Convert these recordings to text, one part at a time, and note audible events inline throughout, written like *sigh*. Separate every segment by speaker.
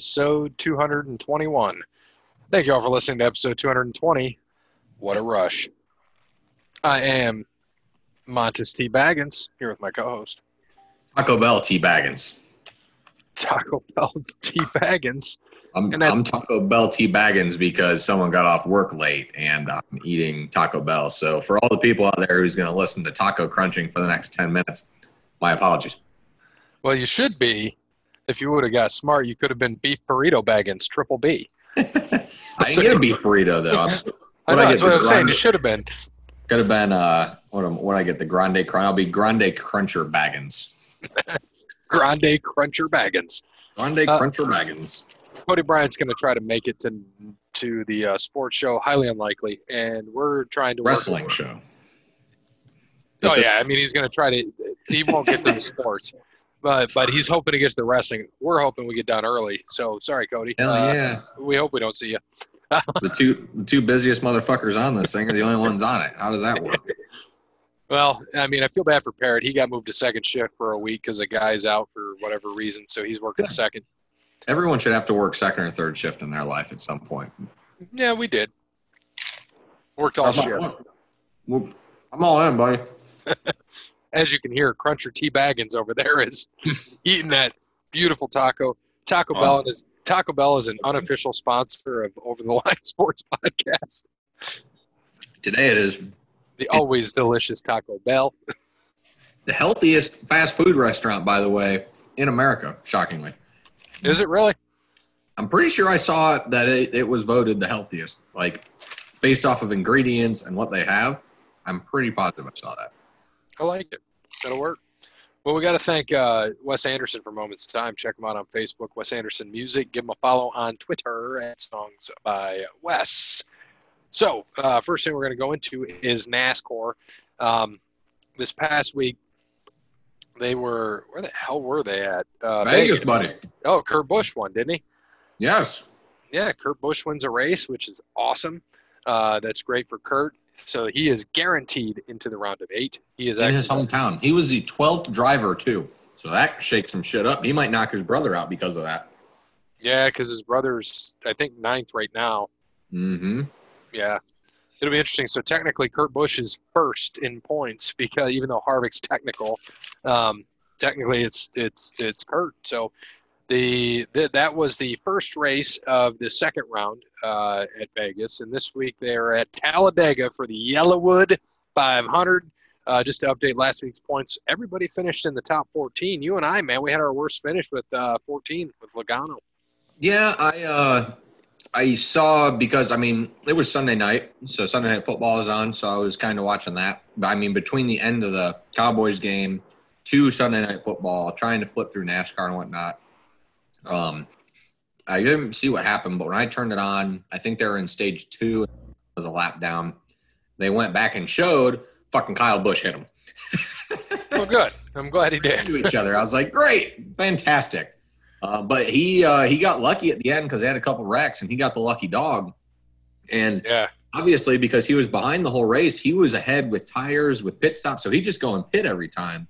Speaker 1: episode 221. Thank you all for listening to episode 220. What a rush. I am Montes T. Baggins here with my co host,
Speaker 2: Taco Bell T Baggins.
Speaker 1: Taco Bell T. Baggins.
Speaker 2: I'm, I'm Taco Bell T Baggins because someone got off work late and I'm eating Taco Bell. So for all the people out there who's going to listen to taco crunching for the next 10 minutes, my apologies.
Speaker 1: Well, you should be. If you would have got smart, you could have been Beef Burrito Baggins, Triple B.
Speaker 2: I didn't get a beef burrito though. I'm- *laughs*
Speaker 1: I
Speaker 2: What
Speaker 1: know,
Speaker 2: I
Speaker 1: that's
Speaker 2: get,
Speaker 1: what I'm saying.
Speaker 2: grande-
Speaker 1: You should have been.
Speaker 2: Could have been uh what am, what I get the grande crunch. I'll be grande cruncher Baggins. *laughs*
Speaker 1: Grande Cruncher Baggins.
Speaker 2: Grande
Speaker 1: Uh,
Speaker 2: cruncher Baggins.
Speaker 1: Cody Bryant's going to try to make it to to the uh, sports show. Highly unlikely, and we're trying to work
Speaker 2: Wrestling
Speaker 1: over-
Speaker 2: show.
Speaker 1: Oh yeah, I mean he's going to try to. He won't get to the *laughs* sports, but but he's hoping to get to the wrestling. We're hoping we get done early. So sorry, Cody.
Speaker 2: Hell
Speaker 1: Uh,
Speaker 2: yeah.
Speaker 1: We hope we don't see you.
Speaker 2: The two the two busiest motherfuckers on this thing are the only ones on it. How does that work? *laughs*
Speaker 1: Well, I mean, I feel bad for Parrot. He got moved to second shift for a week because the guy's out for whatever reason. So he's working second.
Speaker 2: Everyone should have to work second or third shift in their life at some point.
Speaker 1: Yeah, we did. Worked all shifts.
Speaker 2: I'm all in, buddy. *laughs*
Speaker 1: As you can hear, Cruncher T Baggins over there is *laughs* eating that beautiful taco. Taco
Speaker 2: Oh.
Speaker 1: Bell is Taco Bell is an unofficial sponsor of Over the Line *laughs* Sports Podcast.
Speaker 2: Today it is
Speaker 1: The always delicious Taco Bell.
Speaker 2: the healthiest fast food restaurant, by the way, in America. Shockingly,
Speaker 1: Is it really?
Speaker 2: I'm pretty sure I saw that it, it was voted the healthiest, like based off of ingredients and what they have. I'm pretty positive I saw that.
Speaker 1: I like it. That'll work. Well, we got to thank uh, Wes Anderson for Moments Time. Check him out on Facebook, Wes Anderson Music. Give him a follow on Twitter at Songs by Wes. So, uh, first thing we're going to go into is NASCAR. Um, this past week, they were where the hell were they at? Uh,
Speaker 2: Vegas, buddy.
Speaker 1: Oh, Kurt Busch won, didn't he?
Speaker 2: Yes.
Speaker 1: Yeah, Kurt Busch wins a race, which is awesome. Uh, that's great for Kurt. So he is guaranteed into the round of eight. He is
Speaker 2: In
Speaker 1: actually
Speaker 2: his hometown. He was the 12th driver, too. So that shakes some shit up. He might knock his brother out because of that.
Speaker 1: Yeah, because his brother's, I think, ninth right now.
Speaker 2: Mm-hmm.
Speaker 1: Yeah. It'll be interesting. So technically, Kurt Busch is first in points *laughs* because even though Harvick's technical, um, technically it's it's it's Kurt. So the, the that was the first race of the second round uh, at Vegas, and this week they're at Talladega for the YellaWood 500. Uh, just to update last week's points, everybody finished in the top 14. You and I, man, we had our worst finish with uh, 14 with Logano.
Speaker 2: Yeah, I uh I saw because I mean it was Sunday night, so Sunday night football is on, so I was kind of watching that. But I mean between the end of the Cowboys game to Sunday night football, trying to flip through NASCAR and whatnot. Um, I didn't see what happened, but when I turned it on, I think they were in stage two. It was a lap down. They went back and showed fucking Kyle Busch hit him *laughs*
Speaker 1: Well, good. I'm glad he did.
Speaker 2: to each other. I was like, great, fantastic. Uh, but he uh, he got lucky at the end because they had a couple wrecks, and he got the lucky dog. And
Speaker 1: Yeah.
Speaker 2: obviously, because he was behind the whole race, he was ahead with tires, with pit stops, so he just go and pit every time.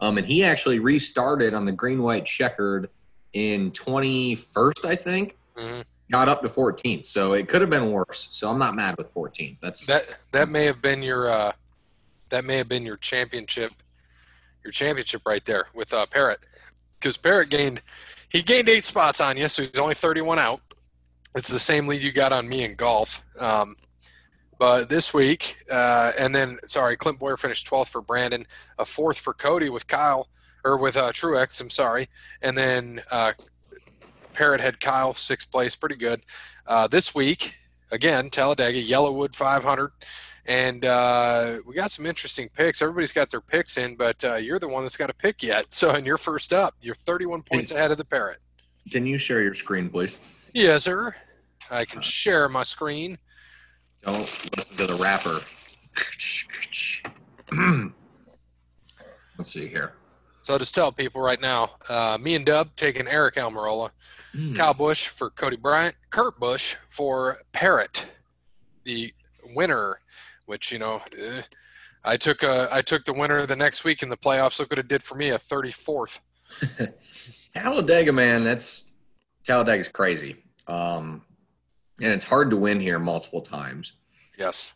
Speaker 2: Um, and he actually restarted on the green white checkered in 21st, I think.
Speaker 1: Mhm.
Speaker 2: Got up to 14th, so it could have been worse. So I'm not mad with 14th. That's
Speaker 1: That that may have been your uh, that may have been your championship, your championship right there with uh, Parrot, because Parrot gained he gained eight spots on you, so he's only 31 out. It's the same lead you got on me in golf. Um, but this week, uh, and then sorry, Clint Bowyer finished 12th for Brandon, a fourth for Cody with Kyle or with uh, Truex. I'm sorry, and then uh, Parrot had Kyle sixth place, pretty good. Uh, this week, again, Talladega YellaWood 500, and uh, we got some interesting picks. Everybody's got their picks in, but uh, you're the one that's got a pick yet. So, and you're first up. You're 31 points ahead of the Parrot.
Speaker 2: Can you share your screen, please?
Speaker 1: Yes, sir. I can share my screen.
Speaker 2: Don't listen to the rapper. *clears throat* Let's see here.
Speaker 1: So I'll just tell people right now, uh, me and Dub taking Aric Almirola,
Speaker 2: Hmm.
Speaker 1: Kyle Busch for Cody Bryant, Kurt Busch for Parrot, the winner. Which you know, eh, I took uh, I took the winner the next week in the playoffs. Look what it did for me, a 34th. *laughs*
Speaker 2: Talladega, man, that's Talladega's crazy. Um, and it's hard to win here multiple times.
Speaker 1: Yes.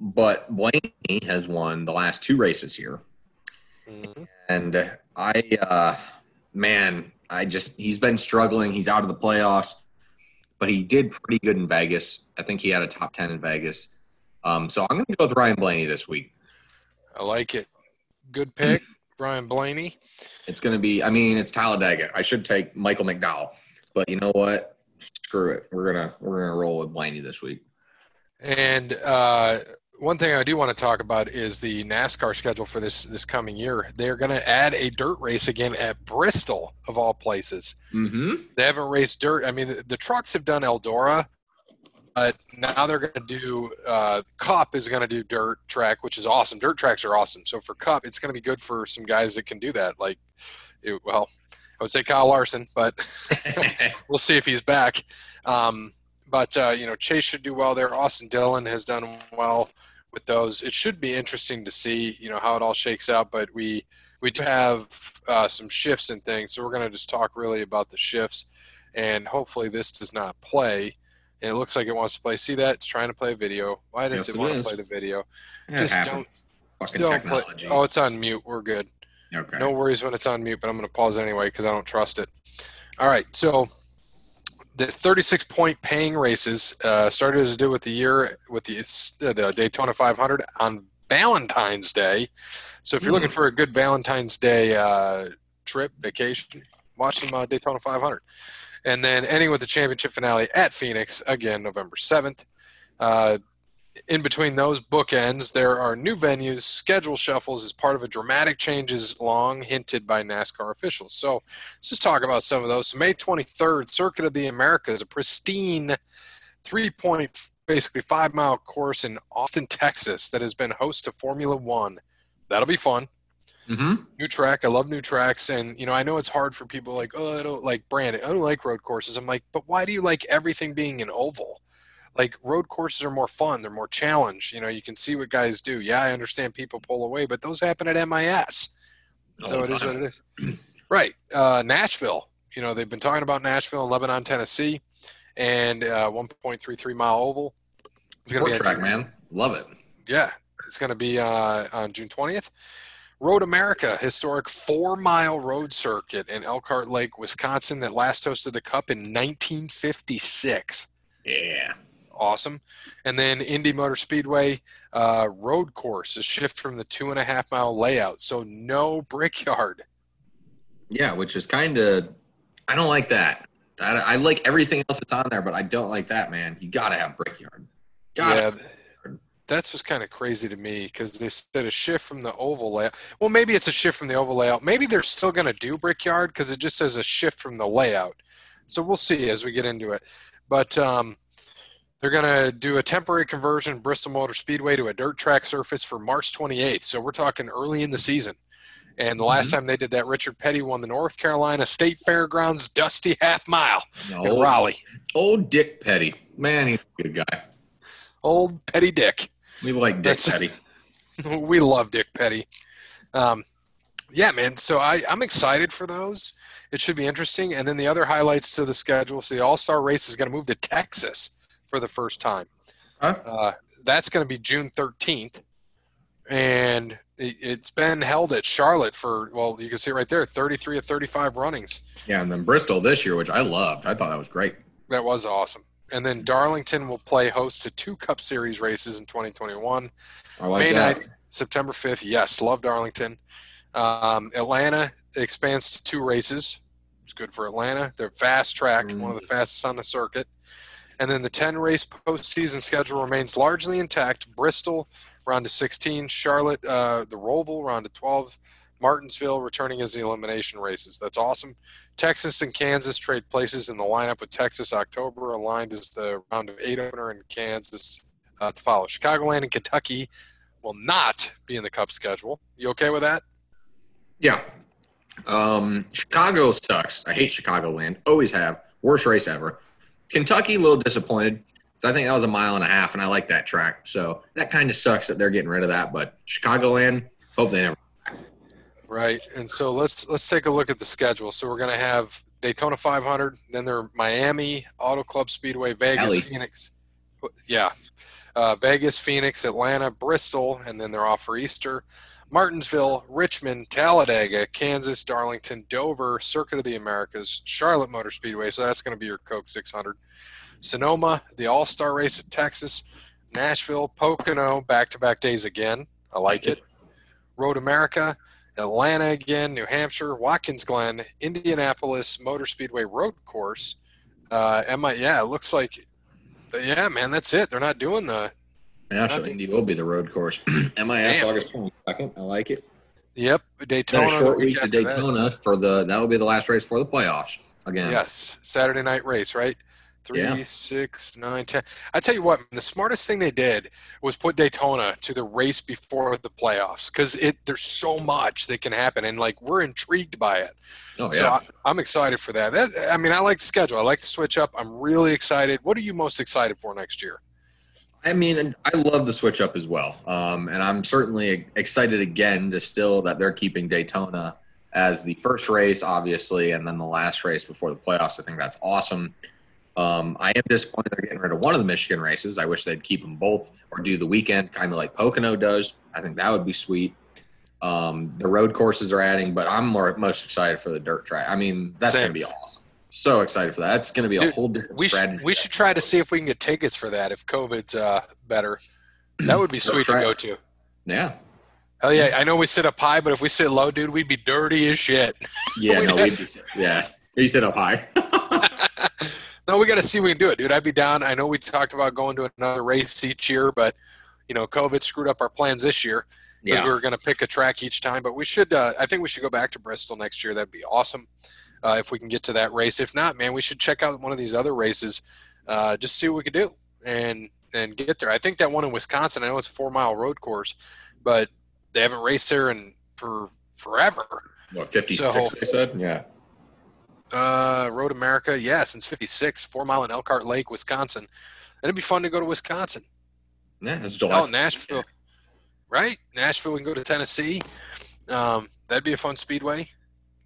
Speaker 2: But Blaney has won the last two races here.
Speaker 1: Hmm
Speaker 2: And I, uh, man, I just, he's been struggling. He's out of the playoffs, but he did pretty good in Vegas. I think he had a top 10 in Vegas. Um, so I'm going to go with Ryan Blaney this week.
Speaker 1: I like it. Good pick, Ryan Blaney.
Speaker 2: It's going to be, I mean, it's Talladega. I should take Michael McDowell, but you know what? Screw it. We're going to, we're going to roll with Blaney this week.
Speaker 1: And uh, one thing I do want to talk about is the NASCAR schedule for this this coming year. They're going to add a dirt race again at Bristol, of all places.
Speaker 2: Mm-hmm.
Speaker 1: They haven't raced dirt. I mean, the, the trucks have done Eldora, but now they're going to do uh, Cup is going to do dirt track, which is awesome. Dirt tracks are awesome. So for Cup, it's going to be good for some guys that can do that. Like, it, well, I would say Kyle Larson, but *laughs* *laughs* we'll see if he's back. Um, but uh, you know, Chase should do well there. Austin Dillon has done well with those. It should be interesting to see, you know, how it all shakes out. But we we do have uh, some shifts and things, so we're going to just talk really about the shifts, and hopefully this does not play. And it looks like it wants to play. See that? It's trying to play a video. Why does
Speaker 2: Yes,
Speaker 1: it
Speaker 2: it
Speaker 1: want to play the video?
Speaker 2: It
Speaker 1: Just
Speaker 2: happens.
Speaker 1: don't,
Speaker 2: Fucking
Speaker 1: don't play. Oh, it's on mute. We're good.
Speaker 2: okay.
Speaker 1: No worries when it's on mute, but I'm going to pause anyway because I don't trust it. All right, so the 36 point paying races uh, started as do with the year with the, uh, the Daytona 500 on Valentine's Day. So if you're looking for a good Valentine's Day uh, trip vacation, watch some uh, Daytona 500, and then ending with the championship finale at Phoenix again November 7th. In between those bookends, there are new venues, schedule shuffles as part of a dramatic changes long hinted by NASCAR officials. So let's just talk about some of those. So May 23rd, Circuit of the Americas, a pristine three point, basically five mile course in Austin, Texas, that has been host to Formula One. That'll be fun.
Speaker 2: Mm-hmm.
Speaker 1: New track. I love new tracks. And, you know, I know it's hard for people like, oh, I don't like Brandon. I don't like road courses. I'm like, but why do you like everything being an oval? Like road courses are more fun. They're more challenge. You know, you can see what guys do. Yeah, I understand people pull away, but those happen at MIS. So it is what it is. right. Uh, Nashville. You know, they've been talking about Nashville and Lebanon, Tennessee, and uh, 1.33 mile oval. It's going to be at
Speaker 2: track, man. Love it.
Speaker 1: yeah, it's going to be uh, on June 20th. Road America, historic four mile road circuit in Elkhart Lake, Wisconsin, that last hosted the Cup in 1956.
Speaker 2: Yeah.
Speaker 1: Awesome. And then Indy Motor Speedway uh, road course, a shift from the two and a half mile layout. So no brickyard.
Speaker 2: Yeah, which is kind of, I don't like that. I, I like everything else that's on there, but I don't like that, man. You got to have Brickyard. Got
Speaker 1: yeah, that's what's kind of crazy to me because they said a shift from the oval layout. Well, maybe it's a shift from the oval layout. Maybe they're still going to do Brickyard because it just says a shift from the layout. So we'll see as we get into it. But um, they're going to do a temporary conversion Bristol Motor Speedway to a dirt track surface for March 28th. So we're talking early in the season. And the last time they did that, Richard Petty won the North Carolina State Fairgrounds Dusty Half Mile in Raleigh.
Speaker 2: old Dick Petty. Man, he's a good guy.
Speaker 1: Old Petty Dick.
Speaker 2: We like Dick
Speaker 1: That's-
Speaker 2: Petty. *laughs*
Speaker 1: we love Dick Petty. Um, yeah, man. So I, I'm excited for those. It should be interesting. And then the other highlights to the schedule. So the All Star race is going to move to Texas for the first time.
Speaker 2: Huh?
Speaker 1: Uh, that's going to be June 13th. And it, it's been held at Charlotte for, well, you can see it right there 33 of 35 runnings.
Speaker 2: Yeah, and then Bristol this year, which I loved. I thought that was great.
Speaker 1: That was awesome. And then Darlington will play host to two Cup Series races in 2021.
Speaker 2: I like
Speaker 1: May
Speaker 2: that.
Speaker 1: night, September 5th. Yes, love Darlington. Um, Atlanta expands to two races. It's good for Atlanta. They're fast track,
Speaker 2: Mm.
Speaker 1: one of the fastest on the circuit. And then the 10 race postseason schedule remains largely intact. Bristol, round to 16. Charlotte, uh, the Roval, round to 12. Martinsville returning as the elimination races. That's awesome. Texas and Kansas trade places in the lineup with Texas October aligned as the round of eight opener and Kansas uh, to follow. Chicagoland and Kentucky will not be in the Cup schedule. You okay with that?
Speaker 2: Yeah. Um, Chicago sucks. I hate Chicagoland. Always have. Worst race ever. Kentucky, a little disappointed. 'cause I think that was a mile and a half, and I like that track. So that kind of sucks that they're getting rid of that. But Chicagoland, hope they never.
Speaker 1: Right. And so let's let's take a look at the schedule. So we're going to have Daytona 500. Then they're Miami, Auto Club Speedway, Vegas. Phoenix. Yeah. Uh, Vegas, Phoenix, Atlanta, Bristol, and then they're off for Easter. Martinsville, Richmond, Talladega, Kansas, Darlington, Dover, Circuit of the Americas, Charlotte Motor Speedway. So that's going to be your Coke 600. Sonoma, the All Star Race at Texas, Nashville, Pocono, back to back days again. I like it. Road America, Atlanta again, New Hampshire, Watkins Glen, Indianapolis Motor Speedway Road Course. Uh, I? Yeah, it looks like. Yeah, man, that's it. They're not doing the.
Speaker 2: Yeah, so Indy will be the road course. *clears throat* MIS
Speaker 1: Damn.
Speaker 2: August 22nd. I like it.
Speaker 1: Yep, Daytona.
Speaker 2: a short
Speaker 1: week
Speaker 2: to
Speaker 1: after that.
Speaker 2: Daytona for the that'll be the last race for the playoffs again.
Speaker 1: Yes, Saturday night race, right? Three,
Speaker 2: Yeah.
Speaker 1: six, nine, ten. I tell you what, the smartest thing they did was put Daytona to the race before the playoffs because it there's so much that can happen, and like we're intrigued by it.
Speaker 2: Oh
Speaker 1: So
Speaker 2: yeah.
Speaker 1: I, I'm excited for that. that. I mean, I like the schedule. I like the switch up. I'm really excited. What are you most excited for next year?
Speaker 2: I mean, I love the switch up as well, um, and I'm certainly excited again to still that they're keeping Daytona as the first race, obviously, and then the last race before the playoffs. I think that's awesome. Um, I am disappointed they're getting rid of one of the Michigan races. I wish they'd keep them both or do the weekend, kind of like Pocono does. I think that would be sweet. Um, the road courses are adding, but I'm more most excited for the dirt track. I mean, that's going to be awesome. So excited for that. That's going to be a
Speaker 1: Dude,
Speaker 2: whole different
Speaker 1: We should, we should try to see if we can get tickets for that if COVID's uh, better. That would be sweet to go to.
Speaker 2: yeah,
Speaker 1: Hell yeah! I know we sit up high, but if we sit low, dude, we'd be dirty as shit. *laughs*
Speaker 2: yeah, no, we'd be, yeah. You sit up high. *laughs* *laughs*
Speaker 1: no, we got to see if we can do it, dude. I'd be down. I know we talked about going to another race each year, but you know, COVID screwed up our plans this year because
Speaker 2: yeah.
Speaker 1: we were going to pick a track each time. But we should. Uh, I think we should go back to Bristol next year. That'd be awesome uh, if we can get to that race. If not, man, we should check out one of these other races, uh, just see what we could do and and get there. I think that one in Wisconsin. I know it's a four mile road course, but they haven't raced there in for forever.
Speaker 2: What, 56,
Speaker 1: So-
Speaker 2: they said? Yeah.
Speaker 1: Uh, Road America, yeah, since '56, four mile in Elkhart Lake, Wisconsin. And it'd be fun to go to Wisconsin.
Speaker 2: Yeah, it's July.
Speaker 1: Oh, Nashville, right? Nashville, we can go to Tennessee. Um, that'd be a fun speedway.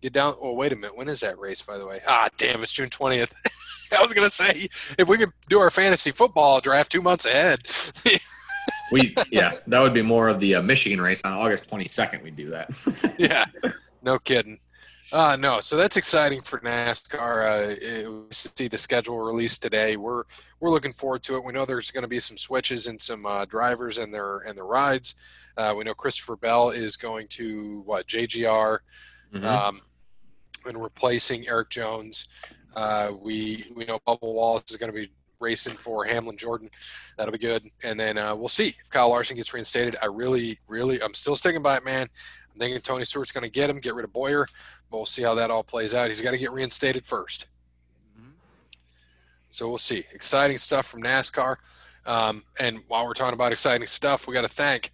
Speaker 1: Get down. Oh, wait a minute. When is that race, by the way? Ah, damn, it's June 20th. *laughs* I was gonna say if we could do our fantasy football draft two months ahead. *laughs*
Speaker 2: We yeah, that would be more of the uh, Michigan race on August 22nd. We'd do that. *laughs*
Speaker 1: yeah, no kidding. Uh, no, so that's exciting for NASCAR. Uh, we see the schedule released today. We're we're looking forward to it. We know there's going to be some switches and some uh, drivers and their and their rides. Uh, we know Christopher Bell is going to what JGR
Speaker 2: Mhm.
Speaker 1: um, and replacing Erik Jones. Uh, we we know Bubba Wallace is going to be racing for Hamlin Jordan. That'll be good. And then uh, we'll see if Kyle Larson gets reinstated. I really, really, I'm still sticking by it, man. I'm thinking Tony Stewart's going to get him, get rid of Bowyer, but we'll see how that all plays out. He's got to get reinstated first. So we'll see. Exciting stuff from NASCAR. Um, and while we're talking about exciting stuff, we got to thank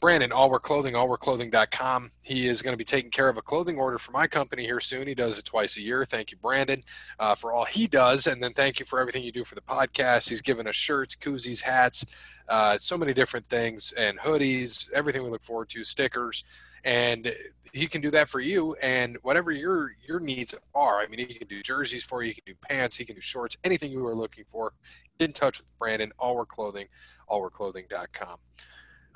Speaker 1: Brandon, All Wear Clothing, allwearclothing.com. He is going to be taking care of a clothing order for my company here soon. He does it twice a year. Thank you, Brandon, uh, for all he does. And then thank you for everything you do for the podcast. He's given us shirts, koozies, hats, uh, so many different things, and hoodies, everything we look forward to, stickers. And he can do that for you and whatever your your needs are. I mean, he can do jerseys for you, he can do pants, he can do shorts, anything you are looking for. Get in touch with Brandon, All Wear Clothing, allwearclothing.com.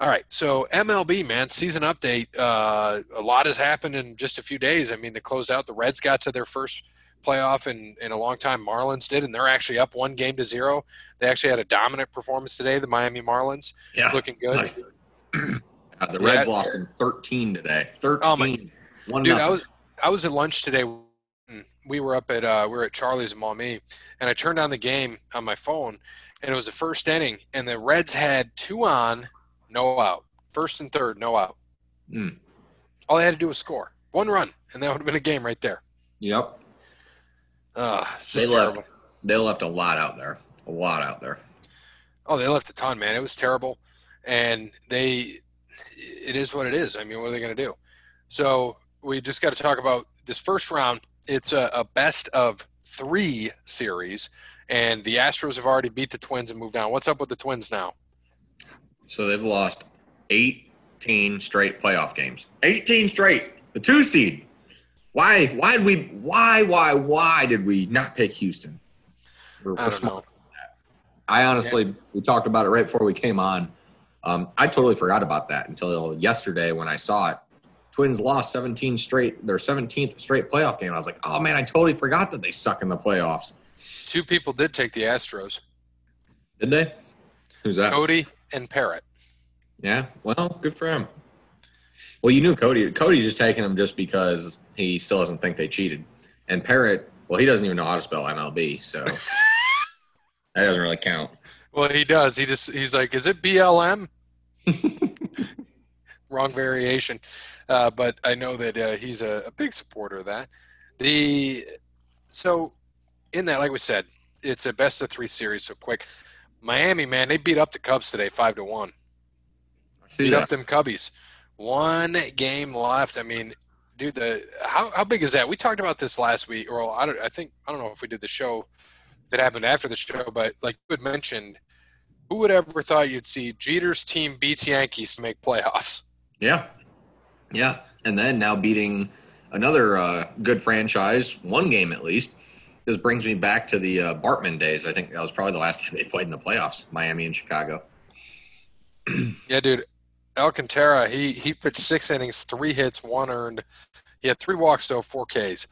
Speaker 1: All right, so MLB, man, season update. Uh, a lot has happened in just a few days. I mean, they closed out. The Reds got to their first playoff in, in a long time. Marlins did, and they're actually up one game to zero. They actually had a dominant performance today. The Miami Marlins
Speaker 2: Yeah.
Speaker 1: looking good.
Speaker 2: Nice. *clears throat* The Reds
Speaker 1: Yeah.
Speaker 2: lost in 13 today. 13.
Speaker 1: Oh, my-
Speaker 2: One
Speaker 1: Dude,
Speaker 2: nothing.
Speaker 1: I was I was at lunch today. We were up at uh, we were at Charlie's in Maumee, and I turned on the game on my phone, and it was the first inning, and the Reds had two on, no out, first and third, no out.
Speaker 2: Mm.
Speaker 1: All they had to do was score one run, and that would have been a game right there.
Speaker 2: Yep.
Speaker 1: Uh,
Speaker 2: They
Speaker 1: just
Speaker 2: left.
Speaker 1: terrible.
Speaker 2: They left a lot out there. A lot out there.
Speaker 1: Oh, they left a ton, man. It was terrible, and they. It is what it is. I mean, what are they going to do? So we just got to talk about this first round. It's a, a best of three series, and the Astros have already beat the Twins and moved on. What's up with the Twins now?
Speaker 2: So they've lost 18 straight playoff games. 18 straight. The two seed. Why? Why did we? Why? Why? Why did we not pick Houston? We're-
Speaker 1: I
Speaker 2: we're
Speaker 1: don't
Speaker 2: smart.
Speaker 1: know.
Speaker 2: I honestly, we talked about it right before we came on. Um, I totally forgot about that until yesterday when I saw it. Twins lost 17 straight, their 17th straight playoff game. I was like, oh man, I totally forgot that they suck in the playoffs.
Speaker 1: Two people did take the Astros,
Speaker 2: Did they? Who's that?
Speaker 1: Cody and Parrot.
Speaker 2: Yeah. Well, good for him. Well, you knew Cody. Cody's just taking him just because he still doesn't think they cheated. And Parrot, well, he doesn't even know how to spell MLB, so *laughs* that doesn't really count.
Speaker 1: Well, he does. He just he's like, is it BLM? *laughs* Wrong variation, uh, but I know that uh, he's a, a big supporter of that. The so in that, like we said, it's a best of three series. So quick, Miami man, they beat up the Cubs today, five to one. Beat
Speaker 2: that?
Speaker 1: up them Cubbies. One game left. I mean, dude, the how how big is that? We talked about this last week, or I don't. I think I don't know if we did the show that happened after the show, but like you had mentioned, who would ever thought you'd see Jeter's team beats Yankees to make playoffs?
Speaker 2: Yeah. Yeah. And then now beating another uh, good franchise, one game at least. This brings me back to the uh, Bartman days. I think that was probably the last time they played in the playoffs, Miami and Chicago. *clears throat*
Speaker 1: Yeah, dude. Alcantara, he he pitched six innings, three hits, one earned. He had three walks though, four Ks.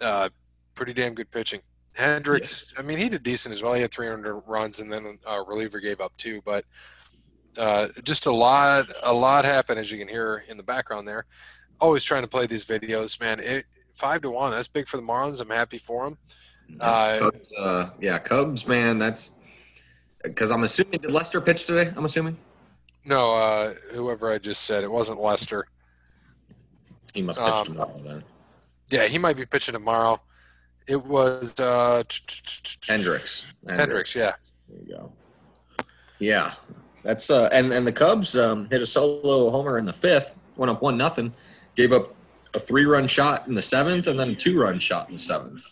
Speaker 1: Uh, pretty damn good pitching. Hendricks, I mean, he did decent as well. He had 300 runs, and then uh, reliever gave up two. But uh, just a lot, a lot happened as you can hear in the background there. Always trying to play these videos, man. It five to one. That's big for the Marlins. I'm happy for them. Uh,
Speaker 2: Cubs, uh, yeah, Cubs, man. That's because I'm assuming did Lester pitch today? I'm assuming
Speaker 1: No, uh, whoever I just said, it wasn't Lester.
Speaker 2: he must pitch
Speaker 1: Um,
Speaker 2: tomorrow then.
Speaker 1: Yeah, he might be pitching tomorrow. It was uh,
Speaker 2: Hendricks.
Speaker 1: Hendricks, yeah.
Speaker 2: There you go. Yeah, that's uh, and and the Cubs um, hit a solo homer in the fifth, went up one nothing, gave up a three run shot in the seventh, and then a two run shot in the seventh.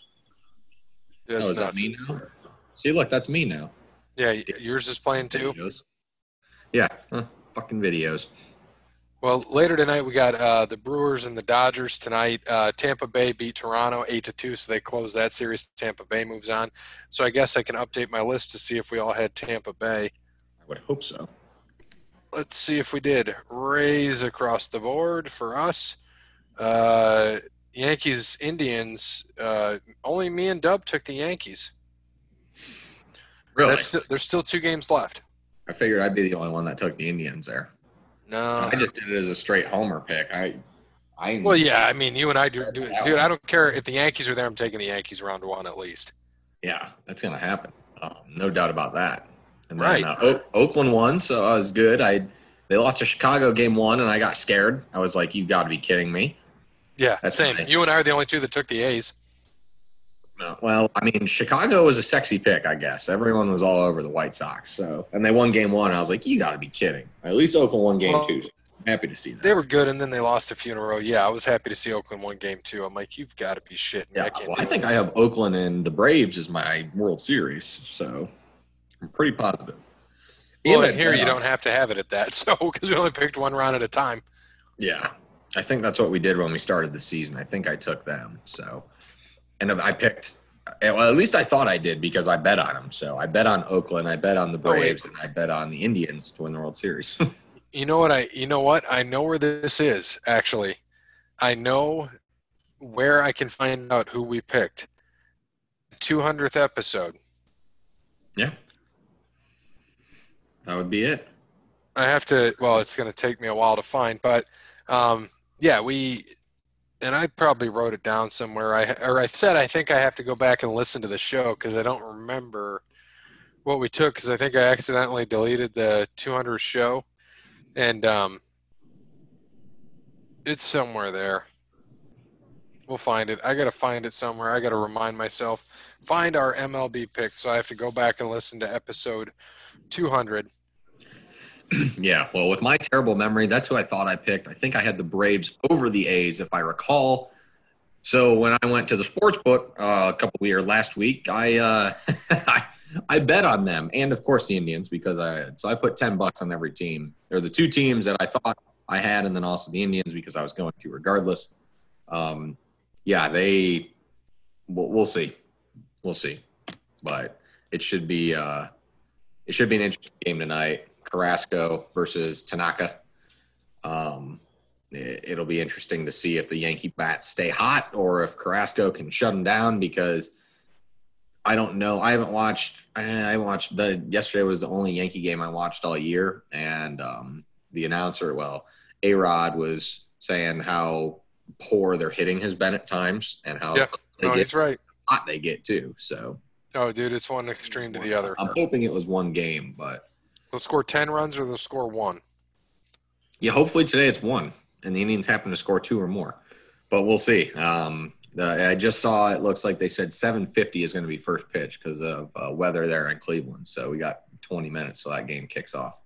Speaker 1: That's
Speaker 2: oh, is that me now? See, look, that's me now.
Speaker 1: Yeah, yours is playing too.
Speaker 2: Videos. Yeah, huh, fucking videos.
Speaker 1: Well, later tonight we got uh, the Brewers and the Dodgers tonight. Uh, Tampa Bay beat Toronto eight to two, so they close that series. Tampa Bay moves on. So I guess I can update my list to see if we all had Tampa Bay.
Speaker 2: I would hope so.
Speaker 1: Let's see if we did. Rays across the board for us. Uh, Yankees, Indians. Uh, only me and Dub took the Yankees.
Speaker 2: Really,
Speaker 1: there's still two games left.
Speaker 2: I figured I'd be the only one that took the Indians there.
Speaker 1: No,
Speaker 2: I just did it as a straight homer pick. I, I
Speaker 1: Well, yeah, I mean, you and I do, do dude. I don't care if the Yankees are there. I'm taking the Yankees round one at least.
Speaker 2: Yeah, that's gonna happen. Um, no doubt about that. And
Speaker 1: Right.
Speaker 2: uh, o- Oakland won, so I was good. I they lost to Chicago game one, and I got scared. I was like, "You got to be kidding me!"
Speaker 1: Yeah,
Speaker 2: That's
Speaker 1: same. You and I are the only two that took the A's.
Speaker 2: No. Well, I mean, Chicago was a sexy pick, I guess. Everyone was all over the White Sox, so and they won game one. I was like, "You got to be kidding!" At least Oakland won game
Speaker 1: Well,
Speaker 2: two. So I'm happy to see that.
Speaker 1: They were good, and then they lost a few in a row. Yeah, I was happy to see Oakland won game two. I'm like, you've got to be shitting.
Speaker 2: yeah,
Speaker 1: can't
Speaker 2: well, I think. I have Oakland and the Braves as my World Series, so I'm pretty positive.
Speaker 1: Well,
Speaker 2: And
Speaker 1: here you uh, don't have to have it at that, *laughs* so because we only picked one round at a time.
Speaker 2: Yeah, I think that's what we did when we started the season. I think I took them. So, and I picked. Well, at least I thought I did because I bet on them. So I bet on Oakland, I bet on the
Speaker 1: Oh.
Speaker 2: Braves, and I bet on the Indians to win the World Series. *laughs*
Speaker 1: You know what I? You know what? I know where this is. Actually, I know where I can find out who we picked. 200th episode.
Speaker 2: yeah, that would be it.
Speaker 1: I have to. Well, it's going to take me a while to find, but um, yeah, we and I probably wrote it down somewhere. I or I said I think I have to go back and listen to the show because I don't remember what we took because I think I accidentally deleted the 200 show, and um, it's somewhere there. We'll find it. I got to find it somewhere. I got to remind myself. Find our MLB picks. So I have to go back and listen to episode 200. *clears throat*
Speaker 2: Yeah, well, with my terrible memory, that's who I thought I picked. I think I had the Braves over the A's, if I recall. So when I went to the sports book uh, a couple years last week, I, uh, *laughs* I I bet on them, and of course the Indians because I so I put ten bucks on every team. They're the two teams that I thought I had, and then also the Indians because I was going to regardless. Um, yeah, they. We'll, we'll see, we'll see, but it should be uh, it should be an interesting game tonight. Carrasco versus Tanaka. Um, it, it'll be interesting to see if the Yankee bats stay hot or if Carrasco can shut them down because I don't know. I haven't watched. I watched the. Yesterday was the only Yankee game I watched all year, and um, the announcer, well, A Rod was saying how poor their hitting has been at times, and how
Speaker 1: Yeah,
Speaker 2: they
Speaker 1: No, he's right.
Speaker 2: hot they get too. So
Speaker 1: Oh, dude, it's one extreme to the other.
Speaker 2: I'm hoping it was one game, but
Speaker 1: They'll score ten runs or they'll score one.
Speaker 2: yeah, hopefully today it's one, and the Indians happen to score two or more. But we'll see. Um, the, I just saw it looks like they said 7:50 is going to be first pitch because of uh, weather there in Cleveland. So we got 20 minutes till that game kicks off.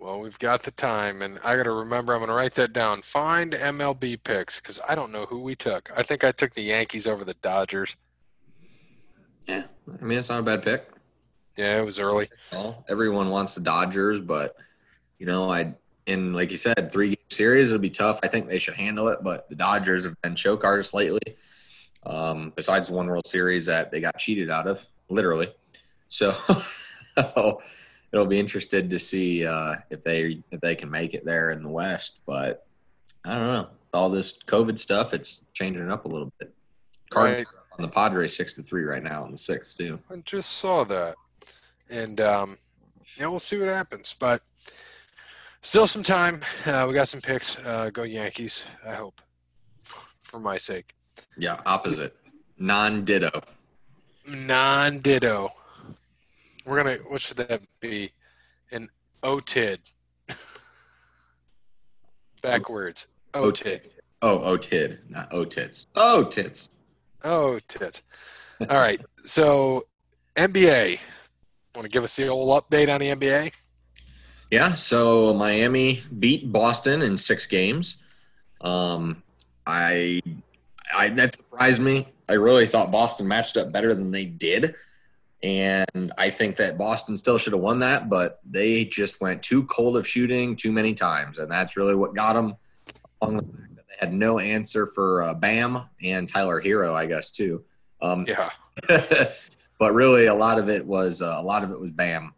Speaker 1: Well, we've got the time, and I got to remember. I'm going to write that down. Find MLB picks because I don't know who we took. I think I took the Yankees over the Dodgers.
Speaker 2: Yeah, I mean it's not a bad pick.
Speaker 1: Yeah, it was early.
Speaker 2: Well, everyone wants the Dodgers, but you know, I in like you said, three game series it'll be tough. I think they should handle it, but the Dodgers have been choke artists lately. Um, besides one World Series that they got cheated out of, literally. So *laughs* it'll be interested to see uh, if they if they can make it there in the West. But I don't know. All this COVID stuff, it's changing it up a little bit. Cardinals
Speaker 1: Right.
Speaker 2: on the Padres six to three right now in the sixth too.
Speaker 1: I just saw that, and um, yeah, we'll see what happens. But still some time. Uh, we got some picks. Uh, go Yankees. I hope, for my sake.
Speaker 2: Yeah, opposite. Non ditto.
Speaker 1: Non-ditto. We're gonna. What should that be? An OTID. *laughs* Backwards. OTID.
Speaker 2: Oh, OTID, not OTIDs. Oh, tits.
Speaker 1: Oh, tit. All right. So, NBA. Want to give us the old update on the NBA?
Speaker 2: Yeah, so Miami beat Boston in six games. Um, I, I that surprised me. I really thought Boston matched up better than they did, and I think that Boston still should have won that, but they just went too cold of shooting too many times, and that's really what got them. Along the fact that they had no answer for uh, Bam and Tyler Herro, I guess too. Um,
Speaker 1: Yeah. *laughs*
Speaker 2: but really, a lot of it was uh, a lot of it was Bam,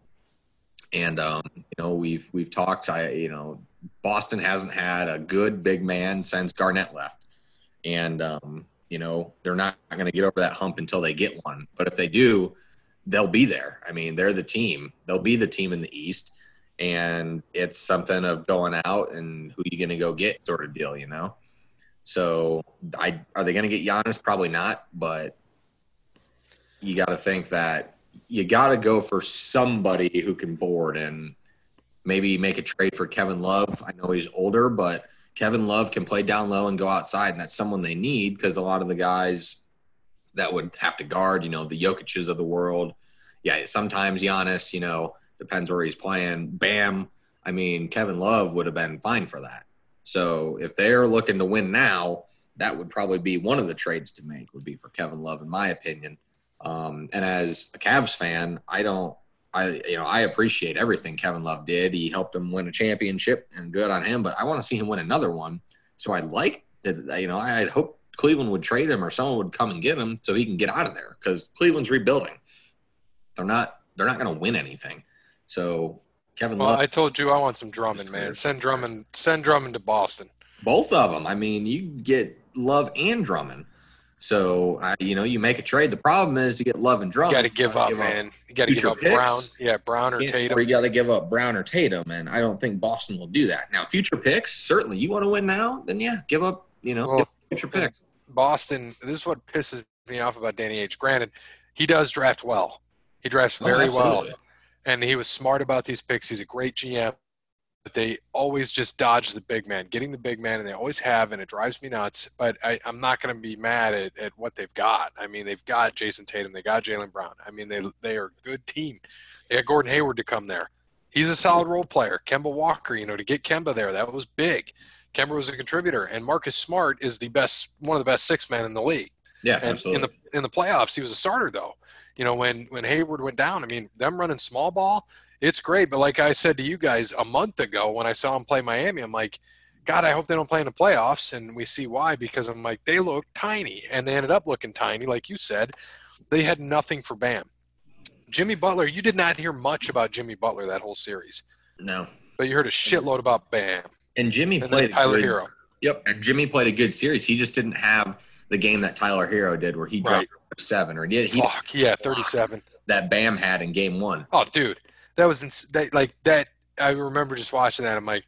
Speaker 2: and um, you know we've we've talked. I you know Boston hasn't had a good big man since Garnett left, and um, you know they're not going to get over that hump until they get one. But if they do, they'll be there. I mean, they're the team. They'll be the team in the East, and it's something of going out and who you going to go get sort of deal, you know. So, I are they going to get Giannis? Probably not, but you got to think that you got to go for somebody who can board and maybe make a trade for Kevin Love. I know he's older, but Kevin Love can play down low and go outside, and that's someone they need because a lot of the guys that would have to guard, you know, the Jokic's of the world. Yeah, sometimes Giannis, you know, depends where he's playing. Bam. I mean, Kevin Love would have been fine for that. So if they're looking to win now, that would probably be one of the trades to make would be for Kevin Love, in my opinion. Um, and as a Cavs fan, I don't, I you know, I appreciate everything Kevin Love did. He helped them win a championship, and good on him. But I want to see him win another one. So I'd like that. you know, I hope Cleveland would trade him or someone would come and get him so he can get out of there because Cleveland's rebuilding. They're not, they're not going to win anything. So Kevin
Speaker 1: Well,
Speaker 2: Love,
Speaker 1: I told you I want some Drummond, man. Send Drummond. Send Drummond to Boston.
Speaker 2: both of them. I mean, you get Love and Drummond. So I, you know, you make a trade. The problem is to get Love and
Speaker 1: You got to give up, man. You got to give up
Speaker 2: picks.
Speaker 1: Brown. Yeah, Brown or
Speaker 2: Yeah,
Speaker 1: Tatum.
Speaker 2: Or you got to give up Brown or Tatum, and I don't think Boston will do that. Now, future picks, certainly. You want to win now, then yeah, give up. You know,
Speaker 1: Well,
Speaker 2: up future picks.
Speaker 1: Boston. This is what pisses me off about Danny H. Granted, he does draft well. He drafts very
Speaker 2: Oh,
Speaker 1: well, and he was smart about these picks. He's a great GM. But they always just dodge the big man, getting the big man, and they always have, and it drives me nuts. But I, I'm not going to be mad at, at what they've got. I mean, they've got Jayson Tatum, they got Jaylen Brown. I mean, they they are a good team. They got Gordon Hayward to come there. He's a solid role player. Kemba Walker, you know, to get Kemba there, that was big. Kemba was a contributor, and Marcus Smart is the best, one of the best six men in the league.
Speaker 2: Yeah,
Speaker 1: And
Speaker 2: absolutely.
Speaker 1: in the in the playoffs, he was a starter though. You know, when when Hayward went down, I mean, them running small ball, it's great. But like I said to you guys a month ago when I saw him play Miami, I'm like, God, I hope they don't play in the playoffs. And we see why because I'm like, they look tiny. And they ended up looking tiny, like you said. They had nothing for Bam. Jimmy Butler, you did not hear much about Jimmy Butler that whole series,
Speaker 2: No.
Speaker 1: but you heard a shitload about Bam.
Speaker 2: And Jimmy
Speaker 1: And
Speaker 2: played
Speaker 1: Tyler
Speaker 2: good,
Speaker 1: Herro.
Speaker 2: Yep. And Jimmy played a good series. He just didn't have the game that Tyler Herro did where he dropped
Speaker 1: Right.
Speaker 2: seven or did he
Speaker 1: Fuck, yeah, 37.
Speaker 2: that Bam had in game one.
Speaker 1: Oh, dude, that was ins- that like that. I remember just watching that. I'm like,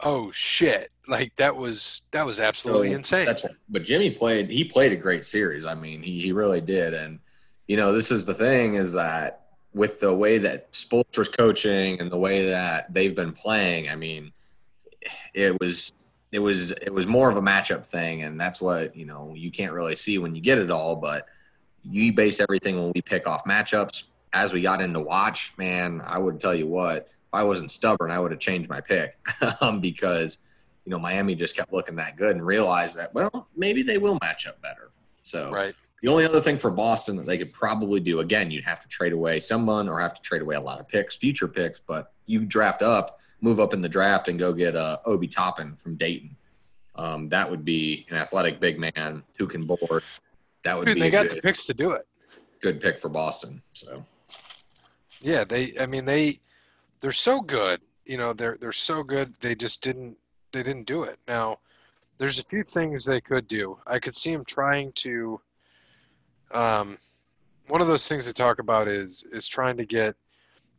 Speaker 1: oh shit, like that was that was absolutely
Speaker 2: So
Speaker 1: insane.
Speaker 2: That's but Jimmy played. He played a great series. I mean, he he really did. And you know, this is the thing is that with the way that Spoelstra's coaching and the way that they've been playing, I mean, it was it was it was more of a matchup thing, and that's what you know you can't really see when you get it all. But you base everything when we pick off matchups. As we got into watch, man, I would tell you what. If I wasn't stubborn, I would have changed my pick *laughs* um, because you know, Miami just kept looking that good and realized that, well, maybe they will match up better. So
Speaker 1: right.
Speaker 2: the only other thing for Boston that they could probably do, again, you'd have to trade away someone or have to trade away a lot of picks, future picks, but you draft up, move up in the draft and go get uh, Obi Toppin from Dayton. Um, that would be an athletic big man who can board. That would
Speaker 1: Dude,
Speaker 2: be
Speaker 1: they got
Speaker 2: good,
Speaker 1: the picks to do it.
Speaker 2: good pick for Boston. So
Speaker 1: Yeah, they. I mean, they they're so good. You know, they're they're so good. They just didn't they didn't do it. Now, there's a few things they could do. I could see them trying to. Um, one of those things they talk about is is trying to get.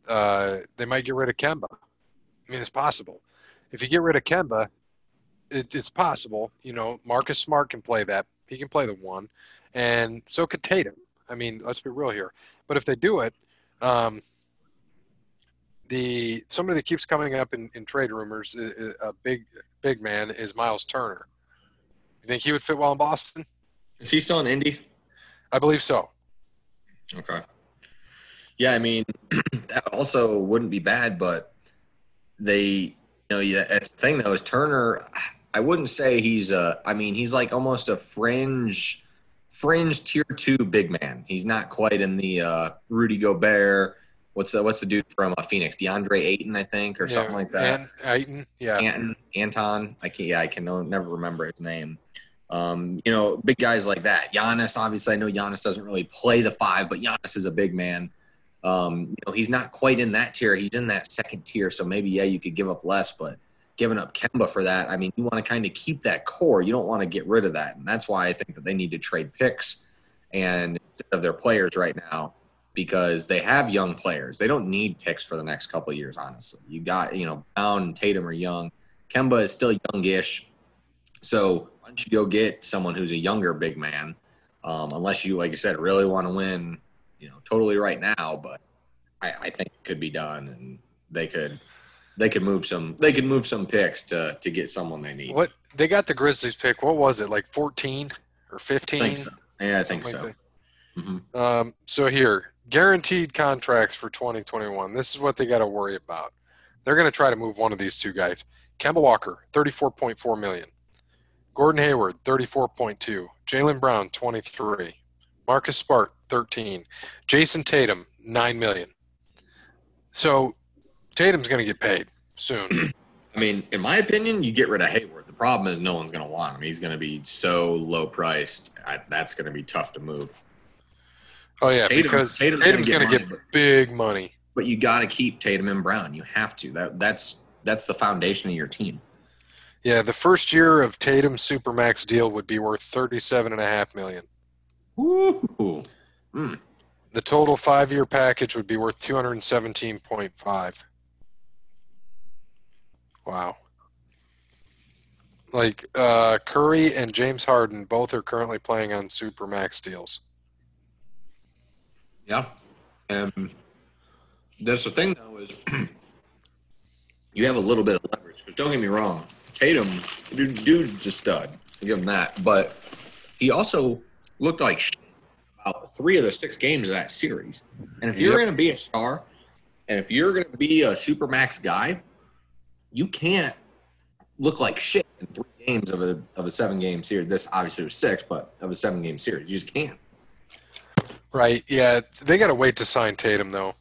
Speaker 1: Uh, they might get rid of Kemba. I mean, it's possible. If you get rid of Kemba, it, it's possible. You know, Marcus Smart can play that. He can play the one, and so could Tatum. I mean, let's be real here. But if they do it, um, the somebody that keeps coming up in, in trade rumors, a big big man, is Myles Turner. You think he would fit well in Boston?
Speaker 2: is he still in Indy?
Speaker 1: I believe so.
Speaker 2: Okay. Yeah, I mean, *clears throat* that also wouldn't be bad, but they, you know, yeah, that's the thing though is Turner. I wouldn't say he's a. I mean, he's like almost a fringe, fringe tier two big man. He's not quite in the uh, Rudy Gobert. What's the what's the dude from uh, Phoenix? DeAndre Ayton, I think, or something like that.
Speaker 1: And Ayton, yeah.
Speaker 2: Anton, Anton. I can't. Yeah, I can no, never remember his name. Um, you know, big guys like that. Giannis. Obviously, I know Giannis doesn't really play the five, but Giannis is a big man. Um, you know, he's not quite in that tier. He's in that second tier. So maybe yeah, you could give up less, but giving up Kemba for that, I mean, you want to kind of keep that core. You don't want to get rid of that, and that's why I think that they need to trade picks and instead of their players right now because they have young players. They don't need picks for the next couple of years, honestly. You got, you know, Brown and Tatum are young. Kemba is still youngish. So why don't you go get someone who's a younger big man? Um, unless you, like you said, really want to win, you know, totally right now. But I, I think it could be done, and they could, they could move some, they could move some picks to to get someone they need.
Speaker 1: What they got the Grizzlies pick? What was it? Like fourteen or
Speaker 2: I
Speaker 1: fifteen?
Speaker 2: think so. Yeah, I think
Speaker 1: Something
Speaker 2: so.
Speaker 1: like
Speaker 2: hmm.
Speaker 1: Um, so here, guaranteed contracts for 2021. This is what they got to worry about. They're going to try to move one of these two guys. Kemba Walker, 34.4 million. Gordon Hayward, 34.2. Jaylen Brown, 23. Marcus Smart, 13. Jayson Tatum, 9 million. So Tatum's going to get paid soon. *clears throat*
Speaker 2: I mean, in my opinion, you get rid of Hayward. The problem is no one's going to want him. He's going to be so low priced. I, that's going to be tough to move.
Speaker 1: Oh yeah,
Speaker 2: Tatum-
Speaker 1: because
Speaker 2: Tatum's
Speaker 1: Tatum's,
Speaker 2: gonna get
Speaker 1: get big money.
Speaker 2: But you got to keep Tatum and Brown. You have to. That that's that's the foundation of your team.
Speaker 1: Yeah, the first year of Tatum's supermax deal would be worth thirty-seven and a half million.
Speaker 2: Woo! Mm.
Speaker 1: The total five-year package would be worth two hundred seventeen point five. Wow. Like uh, Curry and James Harden both are currently playing on supermax deals.
Speaker 2: Yeah. And that's the thing, though, is *clears throat* you have a little bit of leverage. Because don't get me wrong, Tatum, dude, dude's a stud. I give him that. But he also looked like shit about three of the six games of that series. And if you're
Speaker 1: Yep.
Speaker 2: going to be a star, and if you're going to be a supermax guy, you can't look like shit in three games of a of a seven game series. This obviously was six, but of a seven game series, you just can't.
Speaker 1: Right. Yeah, they got to wait to sign Tatum though.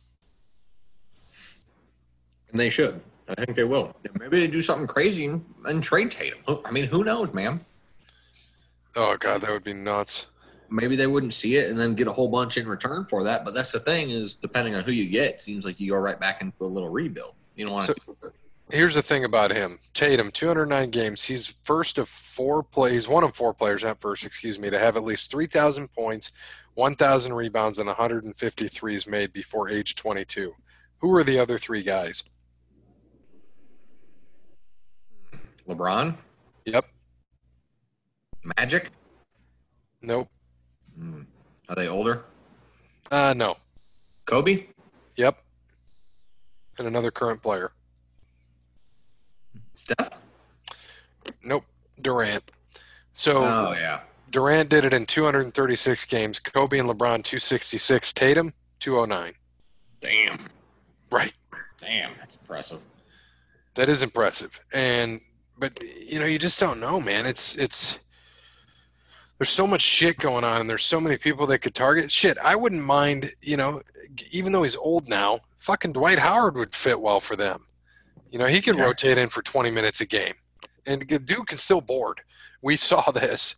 Speaker 2: And they should. I think they will. Maybe they do something crazy and, trade Tatum. I mean, who knows, man?
Speaker 1: Oh god, that would be nuts.
Speaker 2: Maybe they wouldn't see it and then get a whole bunch in return for that. But that's the thing is, depending on who you get, it seems like you go right back into a little rebuild. You don't want
Speaker 1: So-
Speaker 2: to.
Speaker 1: Here's the thing about him. Tatum, 209 games. He's first of four plays, one of four players, not first, excuse me, to have at least 3,000 points, 1,000 rebounds, and 150 threes made before age 22. Who are the other three guys?
Speaker 2: LeBron,
Speaker 1: Yep.
Speaker 2: Magic.
Speaker 1: Nope.
Speaker 2: Hmm. Are they older?
Speaker 1: Uh, no.
Speaker 2: Kobe.
Speaker 1: Yep. And another current player.
Speaker 2: Steph.
Speaker 1: Nope. Durant. So
Speaker 2: Oh yeah.
Speaker 1: Durant did it in 236 games. Kobe and LeBron 266. Tatum 209.
Speaker 2: Damn.
Speaker 1: Right.
Speaker 2: Damn. That's impressive.
Speaker 1: That is impressive. And but you know, you just don't know, man. It's it's there's so much shit going on and there's so many people that could target shit. I wouldn't mind, you know, even though he's old now, fucking Dwight Howard would fit well for them. You know, he can
Speaker 2: Yeah.
Speaker 1: rotate in for 20 minutes a game. And the dude can still board. We saw *laughs* this.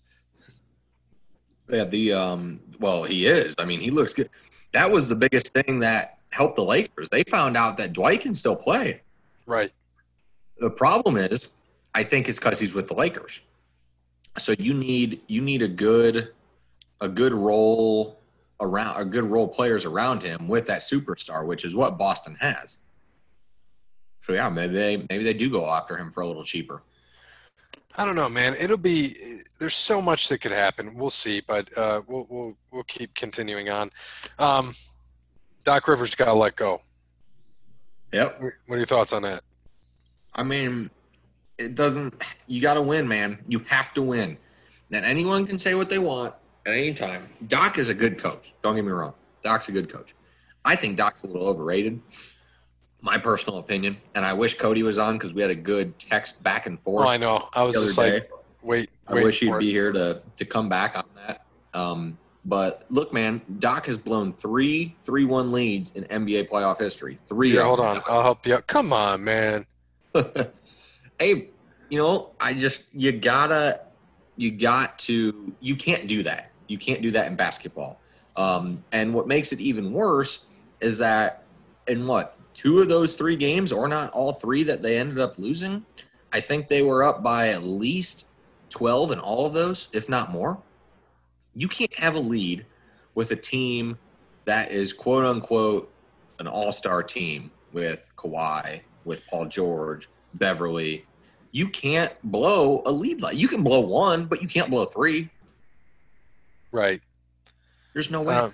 Speaker 2: Yeah. The um. Well, he is. I mean, he looks good. That was the biggest thing that helped the Lakers. They found out that Dwight can still play.
Speaker 1: Right.
Speaker 2: The problem is, I think it's because he's with the Lakers. So you need you need a good a good role around a good role players around him with that superstar, which is what Boston has. So yeah, maybe they maybe they do go after him for a little cheaper.
Speaker 1: I don't know, man. It'll be there's so much that could happen. We'll see, but uh, we'll we'll we'll keep continuing on. Um, Doc Rivers got to let go.
Speaker 2: Yep.
Speaker 1: What are your thoughts on that?
Speaker 2: I mean, it doesn't. You got to win, man. You have to win. And anyone can say what they want at any time. Doc is a good coach. Don't get me wrong. Doc's a good coach. I think Doc's a little overrated. My personal opinion, and I wish Cody was on because we had a good text back and forth
Speaker 1: Oh, I know. I was just
Speaker 2: day.
Speaker 1: like, wait,
Speaker 2: I
Speaker 1: wait
Speaker 2: wish he'd
Speaker 1: for
Speaker 2: be
Speaker 1: it.
Speaker 2: here to to come back on that. Um, but look, man, Doc has blown three three one leads in NBA playoff history. Three. Of
Speaker 1: hold on. I'll help you out. Come on, man. *laughs*
Speaker 2: hey, you know, I just you gotta you got to you can't do that. You can't do that in basketball. Um, and what makes it even worse is that in what two of those three games, or not all three that they ended up losing, I think they were up by at least twelve in all of those, if not more. You can't have a lead with a team that is quote unquote an all star team with Kawhi, with Paul George, Beverley. You can't blow a lead like you can blow one, but you can't blow three.
Speaker 1: Right.
Speaker 2: There's no way.
Speaker 1: Um,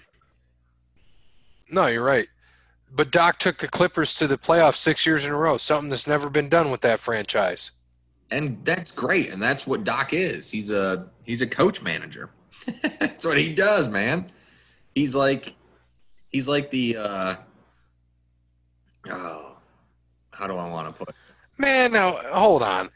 Speaker 1: no, you're right. But Doc took the Clippers to the playoffs six years in a row. Something that's never been done with that franchise.
Speaker 2: and that's great, and that's what Doc is. He's a he's a coach manager. *laughs* that's what he does, man. He's like he's like the uh oh how do I want to put it?
Speaker 1: Man, now hold on.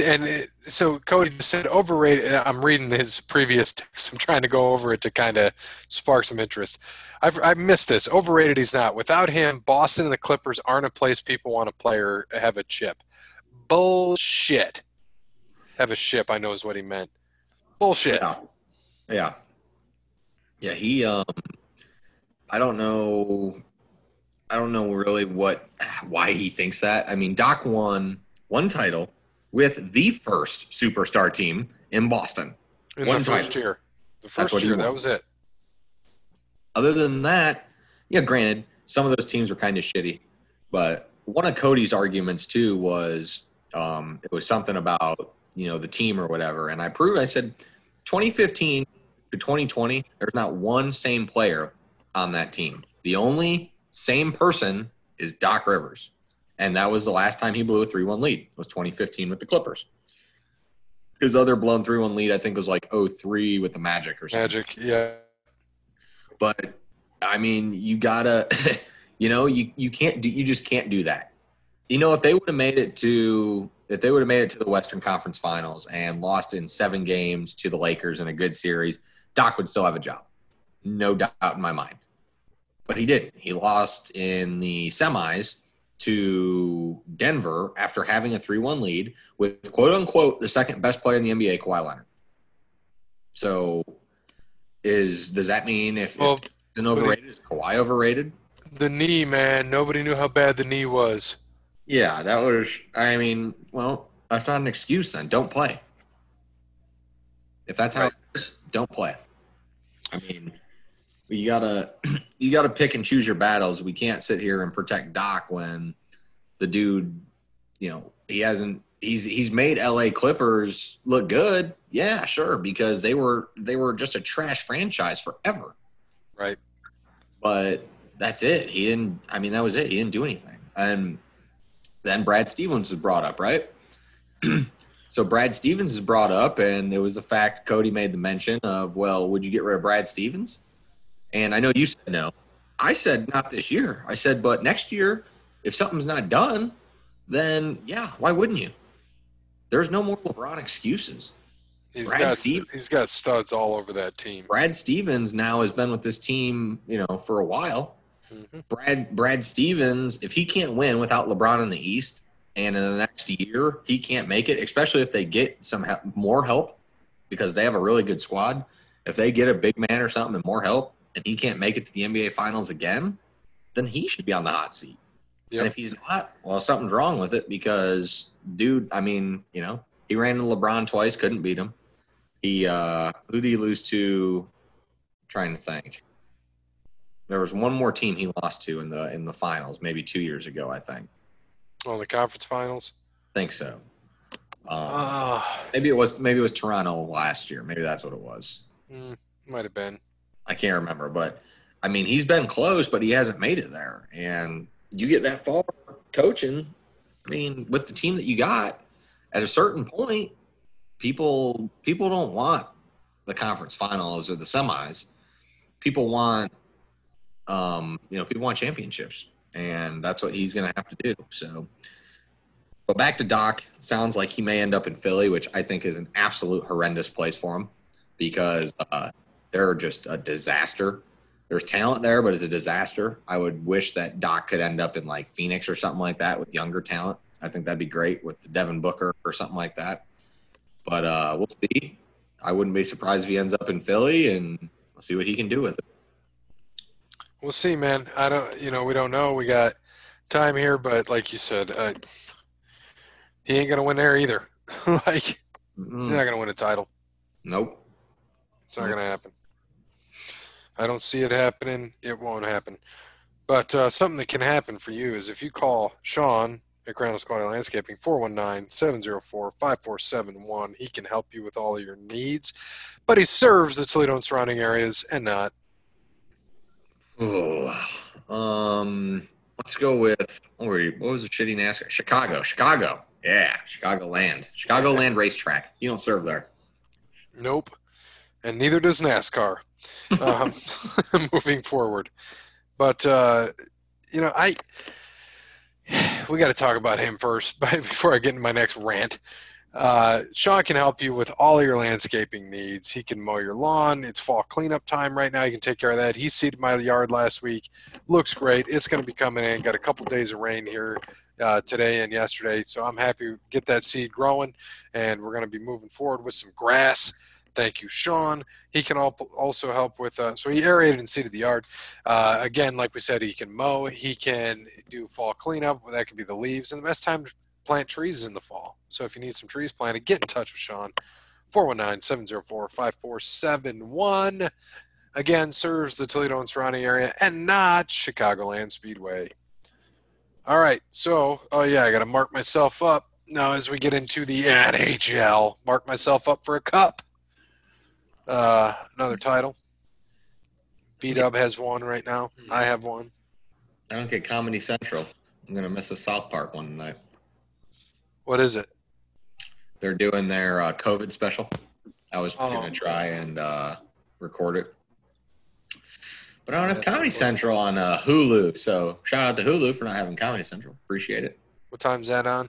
Speaker 1: And it, so Cody just said overrated. I'm reading his previous *laughs* text. I'm trying to go over it to kind of spark some interest. I've I've missed this. Overrated, he's not. Without him, Boston and the Clippers aren't a place people want to play or have a chip. Bullshit. Have a ship. I know is what he meant. Bullshit.
Speaker 2: Yeah. Yeah. Yeah, he um I don't know I don't know really what why he thinks that. I mean, Doc won one title with the first superstar team in Boston.
Speaker 1: In
Speaker 2: One
Speaker 1: the first
Speaker 2: title.
Speaker 1: year. The first year, that was it.
Speaker 2: Other than that, yeah, granted, some of those teams were kind of shitty, but one of Cody's arguments too was um, it was something about you know the team or whatever, and I proved. I said 2015 to 2020, there's not one same player on that team. The only same person is Doc Rivers, and that was the last time he blew a three-one lead. Was 2015 with the Clippers. His other blown three-one lead, I think, was like 03 with the Magic or something
Speaker 1: Magic, yeah.
Speaker 2: But I mean, you gotta, *laughs* you know, you you can't do, you just can't do that. You know, if they would have made it to, if they would have made it to the Western Conference Finals and lost in seven games to the Lakers in a good series, Doc would still have a job, no doubt in my mind. But he didn't. He lost in the semis to Denver after having a 3 1 lead with quote unquote the second best player in the NBA, Kawhi Leonard. So, is does that mean if,
Speaker 1: Well,
Speaker 2: if it's overrated, is Kawhi overrated?
Speaker 1: the knee, man. Nobody knew how bad the knee was.
Speaker 2: Yeah, that was. I mean, well, that's not an excuse. Then don't play. If that's how
Speaker 1: Right.
Speaker 2: it is, don't play. I mean, you gotta *clears throat* you gotta pick and choose your battles. We can't sit here and protect Doc when the dude, you know, he hasn't. He's he's made L.A. Clippers look good. Yeah, sure, because they were they were just a trash franchise forever.
Speaker 1: Right.
Speaker 2: But that's it. He didn't. I mean, that was it. He didn't do anything. And then Brad Stevens was brought up, right? *clears throat* so Brad Stevens is brought up, and it was the fact Cody made the mention of, well, would you get rid of Brad Stevens? And I know you said no. I said not this year. I said, but next year, if something's not done, then yeah, why wouldn't you? There's no more LeBron excuses.
Speaker 1: He's
Speaker 2: Brad
Speaker 1: got
Speaker 2: Stevens.
Speaker 1: he's got studs all over that team.
Speaker 2: Brad Stevens now has been with this team, you know, for a while.
Speaker 1: Mhm.
Speaker 2: Brad Brad Stevens, if he can't win without LeBron in the East, and in the next year he can't make it, especially if they get some help, more help, because they have a really good squad. If they get a big man or something and more help, and he can't make it to the NBA Finals again, then he should be on the hot seat.
Speaker 1: Yep.
Speaker 2: And if he's not, well, something's wrong with it because, dude, I mean, you know, he ran into LeBron twice, couldn't beat him. He uh who did he lose to? trying to think. There was one more team he lost to in the in the finals, maybe two years ago, I think.
Speaker 1: On the conference finals.
Speaker 2: think so. Um,
Speaker 1: Ah,
Speaker 2: maybe it was maybe it was Toronto last year. Maybe that's what it was.
Speaker 1: mm, might have been.
Speaker 2: I can't remember, but I mean, he's been close, but he hasn't made it there. And you get that far coaching. I mean, with the team that you got, at a certain point, people people don't want the conference finals or the semis. People want, um, you know, people want championships, and that's what he's going to have to do. So, but back to Doc. Sounds like he may end up in Philly, which I think is an absolute horrendous place for him because uh, they're just a disaster. There's talent there, but it's a disaster. I would wish that Doc could end up in like Phoenix or something like that with younger talent. I think that'd be great with the Devin Booker or something like that. But uh, we'll see. I wouldn't be surprised if he ends up in Philly, and we'll see what he can do with it.
Speaker 1: We'll see, man. I don't. You know, we don't know. We got time here, but like you said, uh, he ain't gonna win there either. *laughs* like he's
Speaker 2: Mm-mm.
Speaker 1: not gonna win a title.
Speaker 2: Nope.
Speaker 1: It's not going to happen. I don't see it happening. It won't happen. But uh, something that can happen for you is if you call Sean at Crown Squad Landscaping, 419-704-5471. He can help you with all of your needs. But he serves the Toledo and surrounding areas and not.
Speaker 2: Oh, um, let's go with what, were you, what was the shitty NASCAR? Chicago. Chicago. Yeah, Chicagoland. Chicago Land Racetrack. You don't serve there.
Speaker 1: Nope. And neither does NASCAR. Um, *laughs* moving forward. But, uh, you know, I. *sighs* We got to talk about him first *laughs* before I get into my next rant. Uh, Sean can help you with all your landscaping needs. He can mow your lawn. It's fall cleanup time right now. You can take care of that. He seeded my yard last week. Looks great. It's going to be coming in. Got a couple days of rain here uh, today and yesterday, so I'm happy to get that seed growing. And we're going to be moving forward with some grass. Thank you, Sean. He can also help with. Uh, so he aerated and seeded the yard. Uh, again, like we said, he can mow. He can do fall cleanup. That could be the leaves. And the best time to plant trees is in the fall. So if you need some trees planted, get in touch with Sean. 419-704-5471. Again, serves the Toledo and surrounding area and not Chicagoland Speedway. All right, so oh yeah, I got to mark myself up now as we get into the NHL. Mark myself up for a cup. Uh, another title. B Dub has one right now. I have one.
Speaker 2: I don't get Comedy Central. I'm gonna miss a South Park one tonight.
Speaker 1: What is it?
Speaker 2: They're doing their uh, COVID special. I was
Speaker 1: Oh.
Speaker 2: gonna try and uh, record it, but I don't have Comedy Central on uh, Hulu. So shout out to Hulu for not having Comedy Central. Appreciate it.
Speaker 1: What time's that on?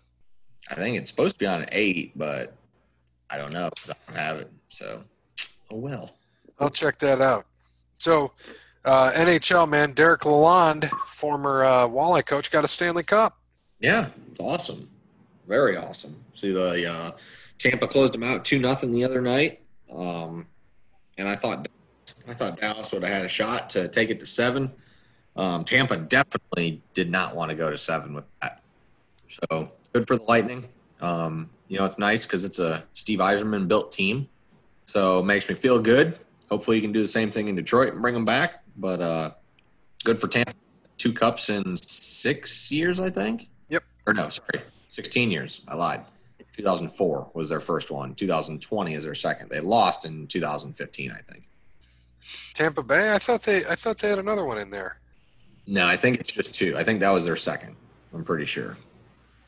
Speaker 2: I think it's supposed to be on at eight, but I don't know because I don't have it. So oh well.
Speaker 1: I'll check that out. So, uh, NHL man, Derek Lalonde, former uh, Walleye coach, got a Stanley Cup.
Speaker 2: Yeah, it's awesome. Very awesome. See the uh, Tampa closed them out two nothing the other night, um, and I thought I thought Dallas would have had a shot to take it to seven. Um, Tampa definitely did not want to go to seven with that. So good for the Lightning. Um, you know, it's nice because it's a Steve Yzerman built team. So it makes me feel good. Hopefully, you can do the same thing in Detroit and bring them back. But uh, good for Tampa. Two cups in six years, I think.
Speaker 1: Yep.
Speaker 2: Or no, sorry, 16 years. I lied. 2004 was their first one. 2020 is their second. They lost in 2015, I think.
Speaker 1: Tampa Bay. I thought they. I thought they had another one in there.
Speaker 2: No, I think it's just two. I think that was their second. I'm pretty sure.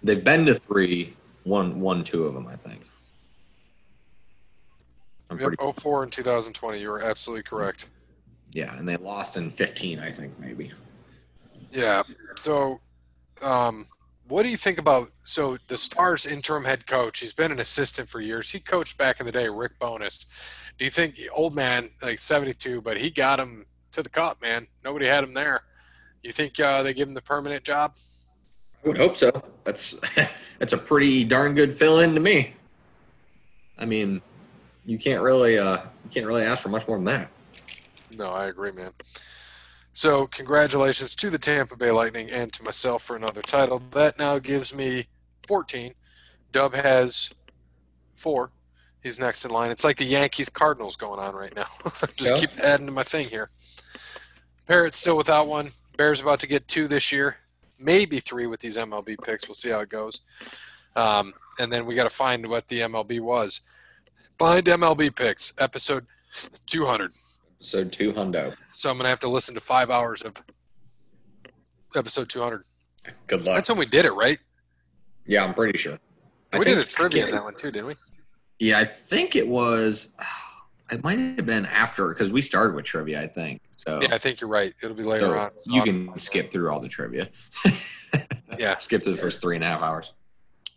Speaker 2: They've been to three, one, one, two of them. I think. I'm
Speaker 1: Yep,
Speaker 2: pretty.
Speaker 1: 04 and 2020. You were absolutely correct.
Speaker 2: Yeah, and they lost in 15, I think maybe.
Speaker 1: Yeah. So, um, what do you think about so the Stars interim head coach? He's been an assistant for years. He coached back in the day, Rick Bowness. Do you think old man like 72, but he got him to the cup, man? Nobody had him there. You think uh, they give him the permanent job?
Speaker 2: I would hope so. That's *laughs* that's a pretty darn good fill in to me. I mean, you can't really uh, you can't really ask for much more than that.
Speaker 1: No, I agree, man. So, congratulations to the Tampa Bay Lightning and to myself for another title. That now gives me 14. Dub has four. He's next in line. It's like the Yankees Cardinals going on right now. *laughs* Just
Speaker 2: Yeah.
Speaker 1: keep adding to my thing here. Parrot's still without one. Bears about to get two this year, maybe three with these MLB picks. We'll see how it goes. Um, and then we got to find what the MLB was. Find MLB picks, episode 200.
Speaker 2: Episode two hundo.
Speaker 1: So I'm gonna have to listen to five hours of episode 200.
Speaker 2: Good luck.
Speaker 1: That's when we did it, right?
Speaker 2: Yeah, I'm pretty sure.
Speaker 1: We did a trivia in that one too, didn't we?
Speaker 2: Yeah, I think it was. It might have been after because we started with trivia. I think so.
Speaker 1: Yeah, I think you're right. It'll be later
Speaker 2: so
Speaker 1: on. So
Speaker 2: you can skip through all the trivia. *laughs*
Speaker 1: Yeah.
Speaker 2: skip to the first three and a half hours.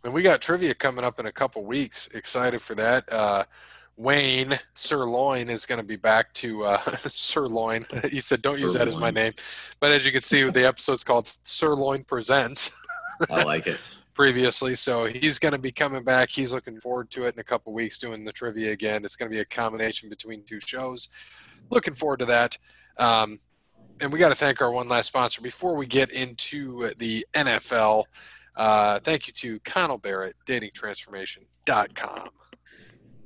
Speaker 1: And we got trivia coming up in a couple weeks. Excited for that. Uh, Wayne Sirloin is going to be back to uh, *laughs* Sirloin. he *laughs* said, "Don't use that as my name," but as you can see, the episode's called Sirloin Presents.
Speaker 2: I like it. *laughs*
Speaker 1: previously. So he's going to be coming back. He's looking forward to it in a couple weeks doing the trivia again. It's going to be a combination between two shows. Looking forward to that. Um, and we got to thank our one last sponsor before we get into the NFL. Uh, thank you to Connell Barrett, datingtransformation.com.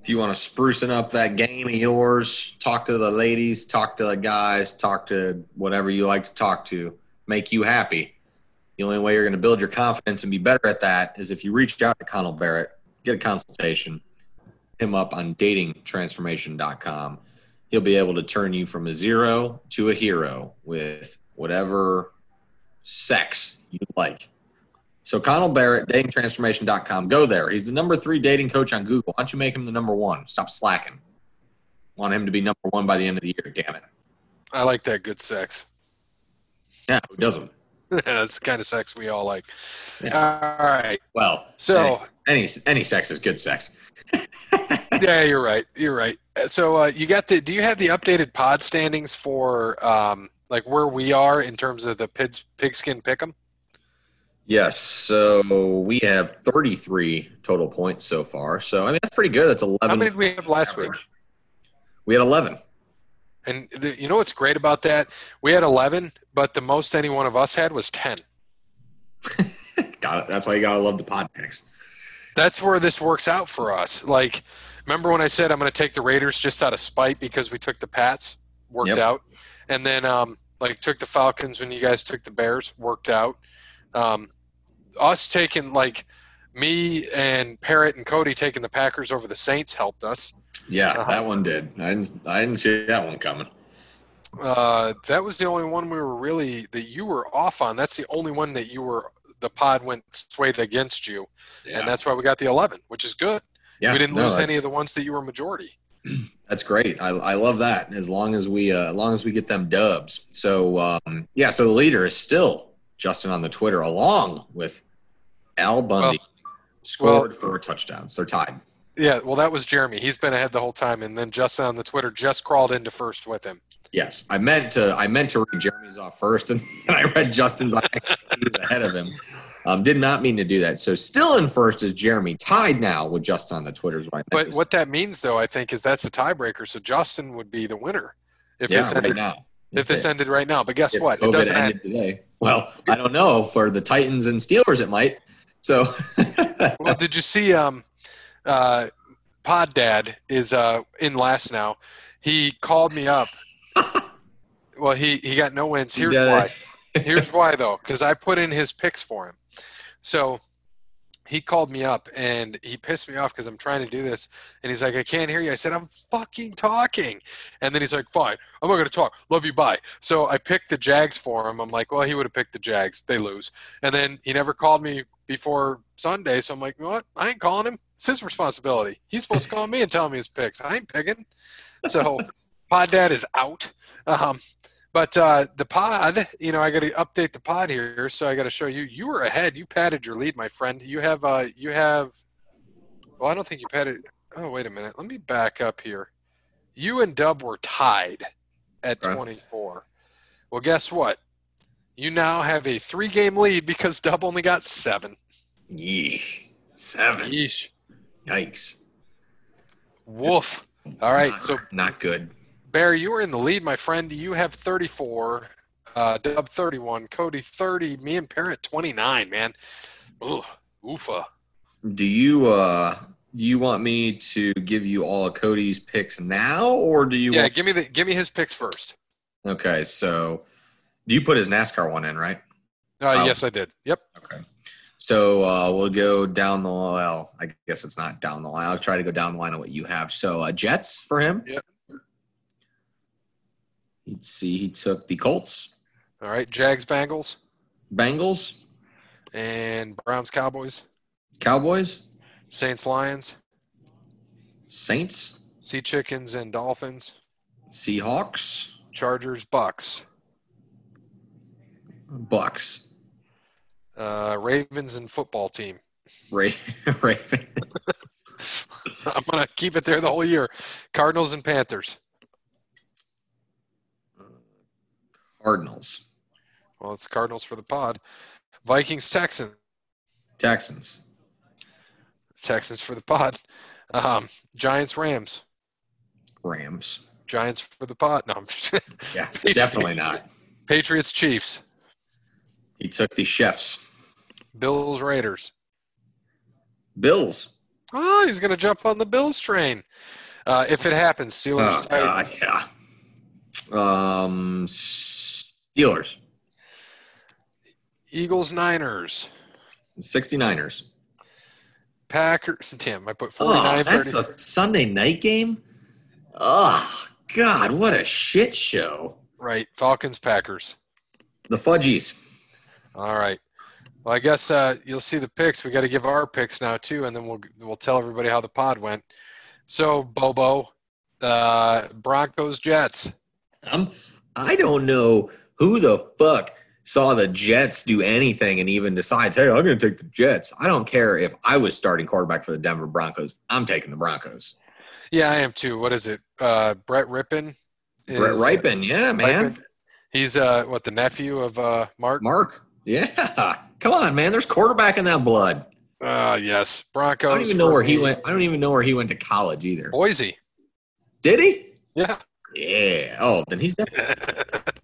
Speaker 2: If you want to sprucing up that game of yours, talk to the ladies, talk to the guys, talk to whatever you like to talk to, make you happy. The only way you're going to build your confidence and be better at that is if you reach out to Connell Barrett, get a consultation, him up on datingtransformation.com. He'll be able to turn you from a zero to a hero with whatever sex you like. So Connell Barrett, datingtransformation.com. Go there. He's the number three dating coach on Google. Why don't you make him the number one? Stop slacking. Want him to be number one by the end of the year. Damn it.
Speaker 1: I like that good sex.
Speaker 2: Yeah, who doesn't? *laughs*
Speaker 1: That's the kind of sex we all like.
Speaker 2: Yeah.
Speaker 1: All right.
Speaker 2: Well,
Speaker 1: So.
Speaker 2: any any sex is good sex. *laughs*
Speaker 1: yeah, you're right. You're right. So uh, you got the? Do you have the updated pod standings for um, like where we are in terms of the pigs, pigskin pick'em?
Speaker 2: Yes. So we have 33 total points so far. So I mean that's pretty good. That's 11.
Speaker 1: How many did we have last week?
Speaker 2: We had 11.
Speaker 1: And the, you know what's great about that? We had 11, but the most any one of us had was 10. *laughs*
Speaker 2: Got it. That's why you gotta love the pod picks.
Speaker 1: That's where this works out for us. Like, remember when I said I'm going to take the Raiders just out of spite because we took the Pats? Worked
Speaker 2: Yep.
Speaker 1: out. And then, um, like, took the Falcons when you guys took the Bears? Worked out. Um, us taking, like, me and Parrot and Cody taking the Packers over the Saints helped us.
Speaker 2: Yeah,
Speaker 1: Uh-huh.
Speaker 2: that one did. I didn't. I didn't see that one coming.
Speaker 1: Uh, that was the only one we were really that you were off on. That's the only one that you were the pod went swayed against you,
Speaker 2: Yeah.
Speaker 1: and that's why we got the 11, which is good.
Speaker 2: yeah,
Speaker 1: we didn't
Speaker 2: no,
Speaker 1: lose any of the ones that you were majority. *clears throat*
Speaker 2: That's great. I, I love that. As long as we uh, as long as we get them dubs. So um, yeah. So the leader is still Justin on the Twitter, along with Al Bundy. scored four touchdowns. They're tied.
Speaker 1: Yeah, well, that was Jeremy. He's been ahead the whole time, and then Justin on the Twitter just crawled into first with him.
Speaker 2: Yes, I meant to. I meant to read Jeremy's off first, *laughs* and then I read Justin's. I was *laughs* ahead of him. Um, did not mean to do that. So still in first is Jeremy, tied now with Justin on the Twitters.
Speaker 1: But what that means, though, I think, is that's a tiebreaker. So Justin would be the winner if
Speaker 2: yeah,
Speaker 1: ended
Speaker 2: right now.
Speaker 1: If this ended right now. But guess what? It doesn't.
Speaker 2: ended today. Well, I don't know. For the Titans and Steelers, it might. So *laughs*
Speaker 1: Well, did you see? Um, uh, Pod Dad is uh in last now. He called me up. *laughs* well, he he got no wins. Here's why. *laughs* Here's why though, because I put in his picks for him. So he called me up and he pissed me off because I'm trying to do this. And he's like, I can't hear you. I said, I'm fucking talking. And then he's like, fine, I'm not going to talk. Love you, bye. So I picked the Jags for him. I'm like, well, he would have picked the Jags. They lose. And then he never called me before Sunday. So I'm like, you know what? I ain't calling him. It's his responsibility. He's supposed to call me and tell me his picks. I ain't picking. So *laughs* Pod Dad is out. Um, but uh, the pod, you know, I got to update the pod here, so I got to show you. You were ahead. You padded your lead, my friend. You have, uh, you have. Well, I don't think you padded. Oh, wait a minute. Let me back up here. You and Dub were tied at
Speaker 2: Okay.
Speaker 1: 24. Well, guess what? You now have a three-game lead because Dub only got seven.
Speaker 2: Yeesh. Seven.
Speaker 1: Yeesh.
Speaker 2: Yikes.
Speaker 1: Woof. All right.
Speaker 2: Not-
Speaker 1: So
Speaker 2: not good.
Speaker 1: Barry, you were in the lead, my friend. You have 34, uh, Dub 31, Cody 30, me and Parrot 29, man. Ooh, oofa.
Speaker 2: Do you uh do you want me to give you all of Cody's picks now or do you
Speaker 1: Yeah,
Speaker 2: want
Speaker 1: give me the give me his picks first.
Speaker 2: Okay, so do you put his NASCAR one in, right?
Speaker 1: Uh,
Speaker 2: Oh.
Speaker 1: Yes, I did. Yep.
Speaker 2: Okay. So uh, we'll go down the well. I guess it's not down the line. I'll try to go down the line of what you have. So uh, Jets for him.
Speaker 1: Yep.
Speaker 2: Let's see. He took the Colts,
Speaker 1: All right. Jags, Bengals,
Speaker 2: Bengals,
Speaker 1: and Browns, Cowboys,
Speaker 2: Cowboys,
Speaker 1: Saints, Lions,
Speaker 2: Saints,
Speaker 1: Sea Chickens, and Dolphins,
Speaker 2: Seahawks,
Speaker 1: Chargers, Bucks,
Speaker 2: Bucks,
Speaker 1: uh, Ravens, and football team.
Speaker 2: Ra- *laughs* Raven, *laughs*
Speaker 1: I'm gonna keep it there the whole year. Cardinals and Panthers.
Speaker 2: Cardinals,
Speaker 1: Well, it's Cardinals for the pod. Vikings, Texans.
Speaker 2: Texans,
Speaker 1: Texans for the pod. Um, Giants, Rams.
Speaker 2: Rams.
Speaker 1: Giants for the pod. No, I'm
Speaker 2: Yeah, *laughs* definitely not.
Speaker 1: Patriots, Chiefs.
Speaker 2: He took the chefs.
Speaker 1: Bills, Raiders.
Speaker 2: Bills.
Speaker 1: Oh, he's going to jump on the Bills train. Uh, if it happens, Steelers,
Speaker 2: Oh, God, yeah. Um, Steelers,
Speaker 1: Eagles, Niners.
Speaker 2: 69ers.
Speaker 1: Packers. Damn, I put 49
Speaker 2: Oh, that's
Speaker 1: 30.
Speaker 2: a Sunday night game? Oh, God, what a shit show.
Speaker 1: Right. Falcons, Packers.
Speaker 2: The Fudgies.
Speaker 1: All right. Well, I guess uh, you'll see the picks. We got to give our picks now too, and then we'll we'll tell everybody how the pod went. So, Bobo, uh, Broncos, Jets.
Speaker 2: I'm, I don't know who the fuck saw the Jets do anything and even decides, hey, I'm going to take the Jets. I don't care if I was starting quarterback for the Denver Broncos. I'm taking the Broncos.
Speaker 1: Yeah, I am too. What is it? Uh, Brett Rippin.
Speaker 2: Brett
Speaker 1: is-
Speaker 2: Ripon, yeah, man.
Speaker 1: He's uh, what the nephew of uh, Mark.
Speaker 2: Mark, yeah. Come on, man. There's quarterback in that blood.
Speaker 1: Uh, yes, Broncos.
Speaker 2: I don't even know where he went. I don't even know where he went to college either.
Speaker 1: Boise.
Speaker 2: Did he?
Speaker 1: Yeah.
Speaker 2: Yeah. Oh, then he's definitely. *laughs*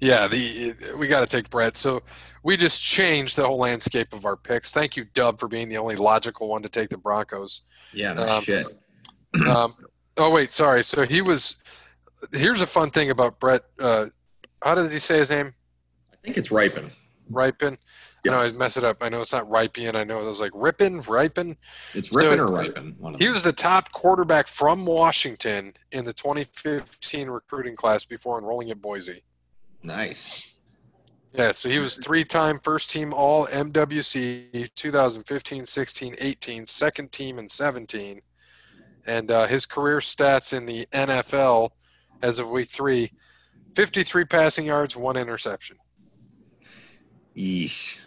Speaker 1: yeah, the we got to take Brett. So we just changed the whole landscape of our picks. Thank you, Dub, for being the only logical one to take the Broncos.
Speaker 2: Yeah, no
Speaker 1: Um,
Speaker 2: shit. *clears throat*
Speaker 1: Um, oh wait, sorry. So he was. Here's a fun thing about Brett. Uh, how does he say his name?
Speaker 2: I think it's Ripon.
Speaker 1: Ripon.
Speaker 2: Yeah.
Speaker 1: I know I mess it up. I know it's not Ripon. I know it was like Rippin, Ripon.
Speaker 2: It's
Speaker 1: So
Speaker 2: Ripon or Ripon.
Speaker 1: He was the top quarterback from Washington in the 2015 recruiting class before enrolling at Boise.
Speaker 2: Nice.
Speaker 1: Yeah, so he was three-time first team All MWC 2015, 16, 18, second team in 17. And uh, his career stats in the NFL as of week three 53 passing yards, one interception.
Speaker 2: Yeesh.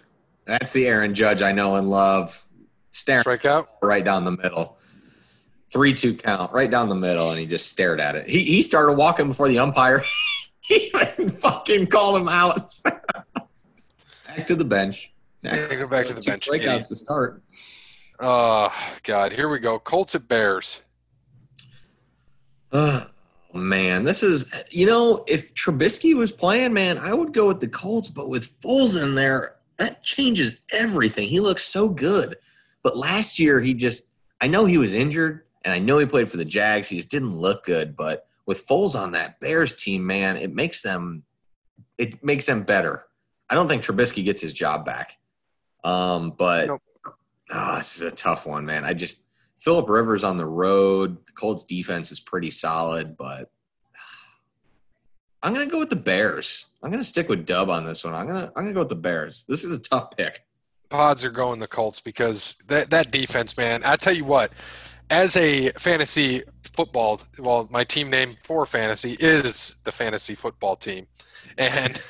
Speaker 2: That's the Aaron Judge I know and love. Staring
Speaker 1: Strikeout?
Speaker 2: right down the middle. Three two count right down the middle, and he just stared at it. He he started walking before the umpire. *laughs* he *laughs* even fucking call him out. Back to the bench.
Speaker 1: Yeah, go back to the bench.
Speaker 2: Breakouts
Speaker 1: idiot.
Speaker 2: to start.
Speaker 1: Oh God, here we go. Colts at Bears.
Speaker 2: Oh man, this is you know if Trubisky was playing, man, I would go with the Colts, but with Foles in there, that changes everything. He looks so good, but last year he just I know he was injured, and I know he played for the Jags. He just didn't look good, but with Foles on that Bears team, man, it makes them it makes them better. I don't think Trubisky gets his job back, um, but
Speaker 1: Nope.
Speaker 2: ah, this is a tough one, man. I just Philip Rivers on the road. The Colts defense is pretty solid, but I'm gonna go with the Bears. I'm gonna stick with Dub on this one. I'm gonna I'm gonna go with the Bears. This is a tough pick.
Speaker 1: Pods are going the Colts because that that defense, man. I tell you what, as a fantasy football, well, my team name for fantasy is the fantasy football team, and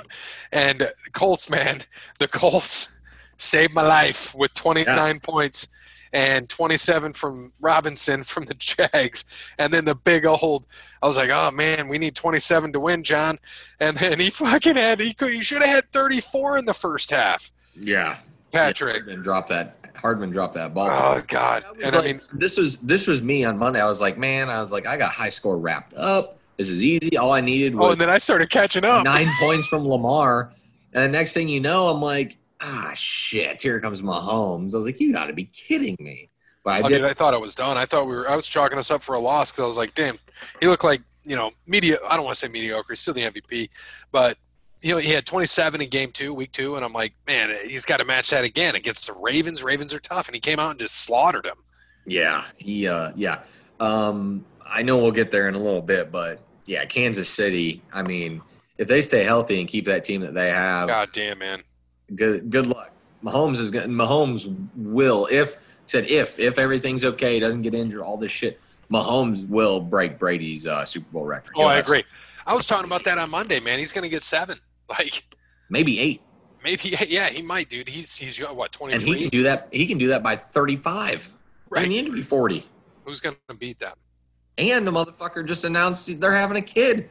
Speaker 1: *laughs* and Colts, man, the Colts saved my life with 29 points and 27 from Robinson from the Jags, and then the big old. I was like, oh man, we need 27 to win, John, and then he fucking had he could he should have had 34 in the first half,
Speaker 2: Yeah,
Speaker 1: Patrick.
Speaker 2: Hardman drop that. Hardman dropped that ball.
Speaker 1: Oh God!
Speaker 2: I was
Speaker 1: And I mean,
Speaker 2: this was this was me on Monday. I was like, man, I was like, I got high score wrapped up. This is easy. All I needed
Speaker 1: oh,
Speaker 2: was
Speaker 1: and then I started catching up.
Speaker 2: nine *laughs* points from Lamar. And the next thing you know, I'm like, ah, shit, here comes Mahomes. I was like, you got to be kidding me. But I
Speaker 1: Oh,
Speaker 2: did.
Speaker 1: dude, I thought it was done. I thought we were. I was chalking us up for a loss because I was like, damn, he looked like you know media. I don't want to say mediocre. He's still the MVP, but you know he had 27 in game two, week two, and I'm like, man, he's got to match that again against the Ravens. Ravens are tough, and he came out and just slaughtered him.
Speaker 2: Yeah, he, uh, yeah. Um, I know we'll get there in a little bit, but yeah, Kansas City. I mean, if they stay healthy and keep that team that they have,
Speaker 1: God damn, man.
Speaker 2: good good luck. Mahomes is going. Mahomes will if said if if everything's okay, doesn't get injured, all this shit. Mahomes will break Brady's uh, Super Bowl record.
Speaker 1: Oh, I agree. I was talking about that on Monday, man. He's gonna get seven. *laughs* Like
Speaker 2: Maybe eight,
Speaker 1: maybe, *laughs* yeah, he might, dude. He's he's what
Speaker 2: and he can do that. He can do that by thirty-five. Right.
Speaker 1: right?
Speaker 2: need to be forty.
Speaker 1: Who's gonna beat them?
Speaker 2: And the motherfucker just announced they're having a kid.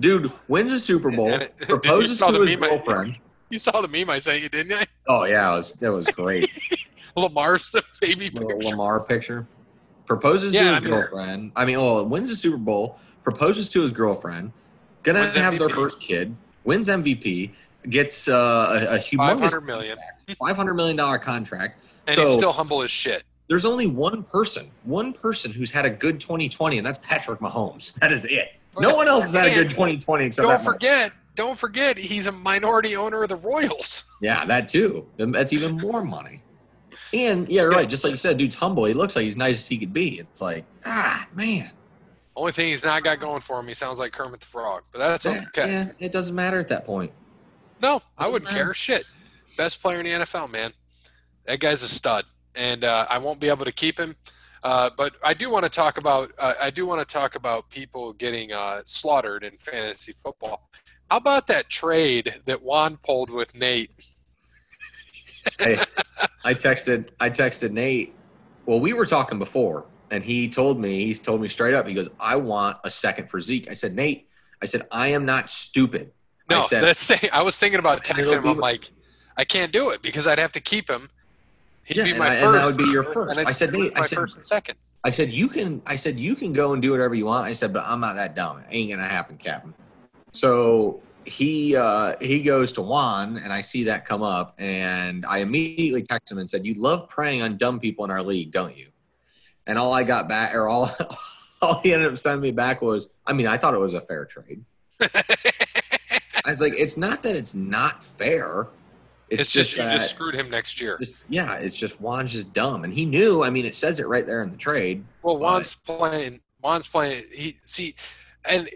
Speaker 2: Dude wins a Super Bowl,
Speaker 1: it- *laughs*
Speaker 2: proposes to his
Speaker 1: I-
Speaker 2: girlfriend.
Speaker 1: You saw the meme I sent you, didn't you?
Speaker 2: Oh yeah, it was that was great.
Speaker 1: Lamar's the baby picture.
Speaker 2: Lamar picture. Proposes to his
Speaker 1: I mean-
Speaker 2: girlfriend. I mean, well, wins the Super Bowl, proposes to his girlfriend, gonna have their first kid, wins MVP, gets uh, a, a humongous
Speaker 1: hundred million,
Speaker 2: five hundred million dollar contract.
Speaker 1: and he's still humble as shit.
Speaker 2: There's only one person, one person who's had a good 2020, and that's Patrick Mahomes. That is it. No one else has had a good 2020 except
Speaker 1: Don't
Speaker 2: that
Speaker 1: forget, don't forget, he's a minority owner of the Royals. *laughs*
Speaker 2: Yeah, that too. That's even more money. And yeah, right. Just like you said, dude's humble. He looks like he's nice as he could be. It's like, ah, man.
Speaker 1: Only thing he's not got going for him, he sounds like Kermit the Frog. But that's okay.
Speaker 2: yeah, it doesn't matter at that point.
Speaker 1: No, I wouldn't
Speaker 2: matter.
Speaker 1: care. Shit, best player in the NFL, man. That guy's a stud, and uh, I won't be able to keep him. Uh, but I do want to talk about. Uh, I do want to talk about people getting uh, slaughtered in fantasy football. How about that trade that Juan pulled with Nate?
Speaker 2: hey, I texted I texted Nate. Well, we were talking before, and he told me, he's told me straight up, he goes, I want a second for Zeke. I said, Nate, I said, I am not stupid.
Speaker 1: No,
Speaker 2: I said,
Speaker 1: that's saying. I was thinking about *laughs* texting him. I'm like, I can't do it because I'd have to keep him. He'd
Speaker 2: Yeah,
Speaker 1: be
Speaker 2: and
Speaker 1: my
Speaker 2: I- and
Speaker 1: first.
Speaker 2: that would be your first.
Speaker 1: and
Speaker 2: I said, Nate, I said-
Speaker 1: first and second.
Speaker 2: I said, you can I said, you can go and do whatever you want. I said, but I'm not that dumb. It ain't gonna happen, Captain. So he uh he goes to Juan and I see that come up and I immediately text him and said, You love preying on dumb people in our league, don't you? And all I got back or all *laughs* all he ended up sending me back was, I mean, I thought it was a fair trade. *laughs* I was like, it's not that it's not fair. It's,
Speaker 1: It's, just, you just screwed him next year.
Speaker 2: just yeah, it's just Juan's just dumb, and he knew. I mean, it says it right there in the trade.
Speaker 1: Well, Juan's playing. Juan's playing. He see, and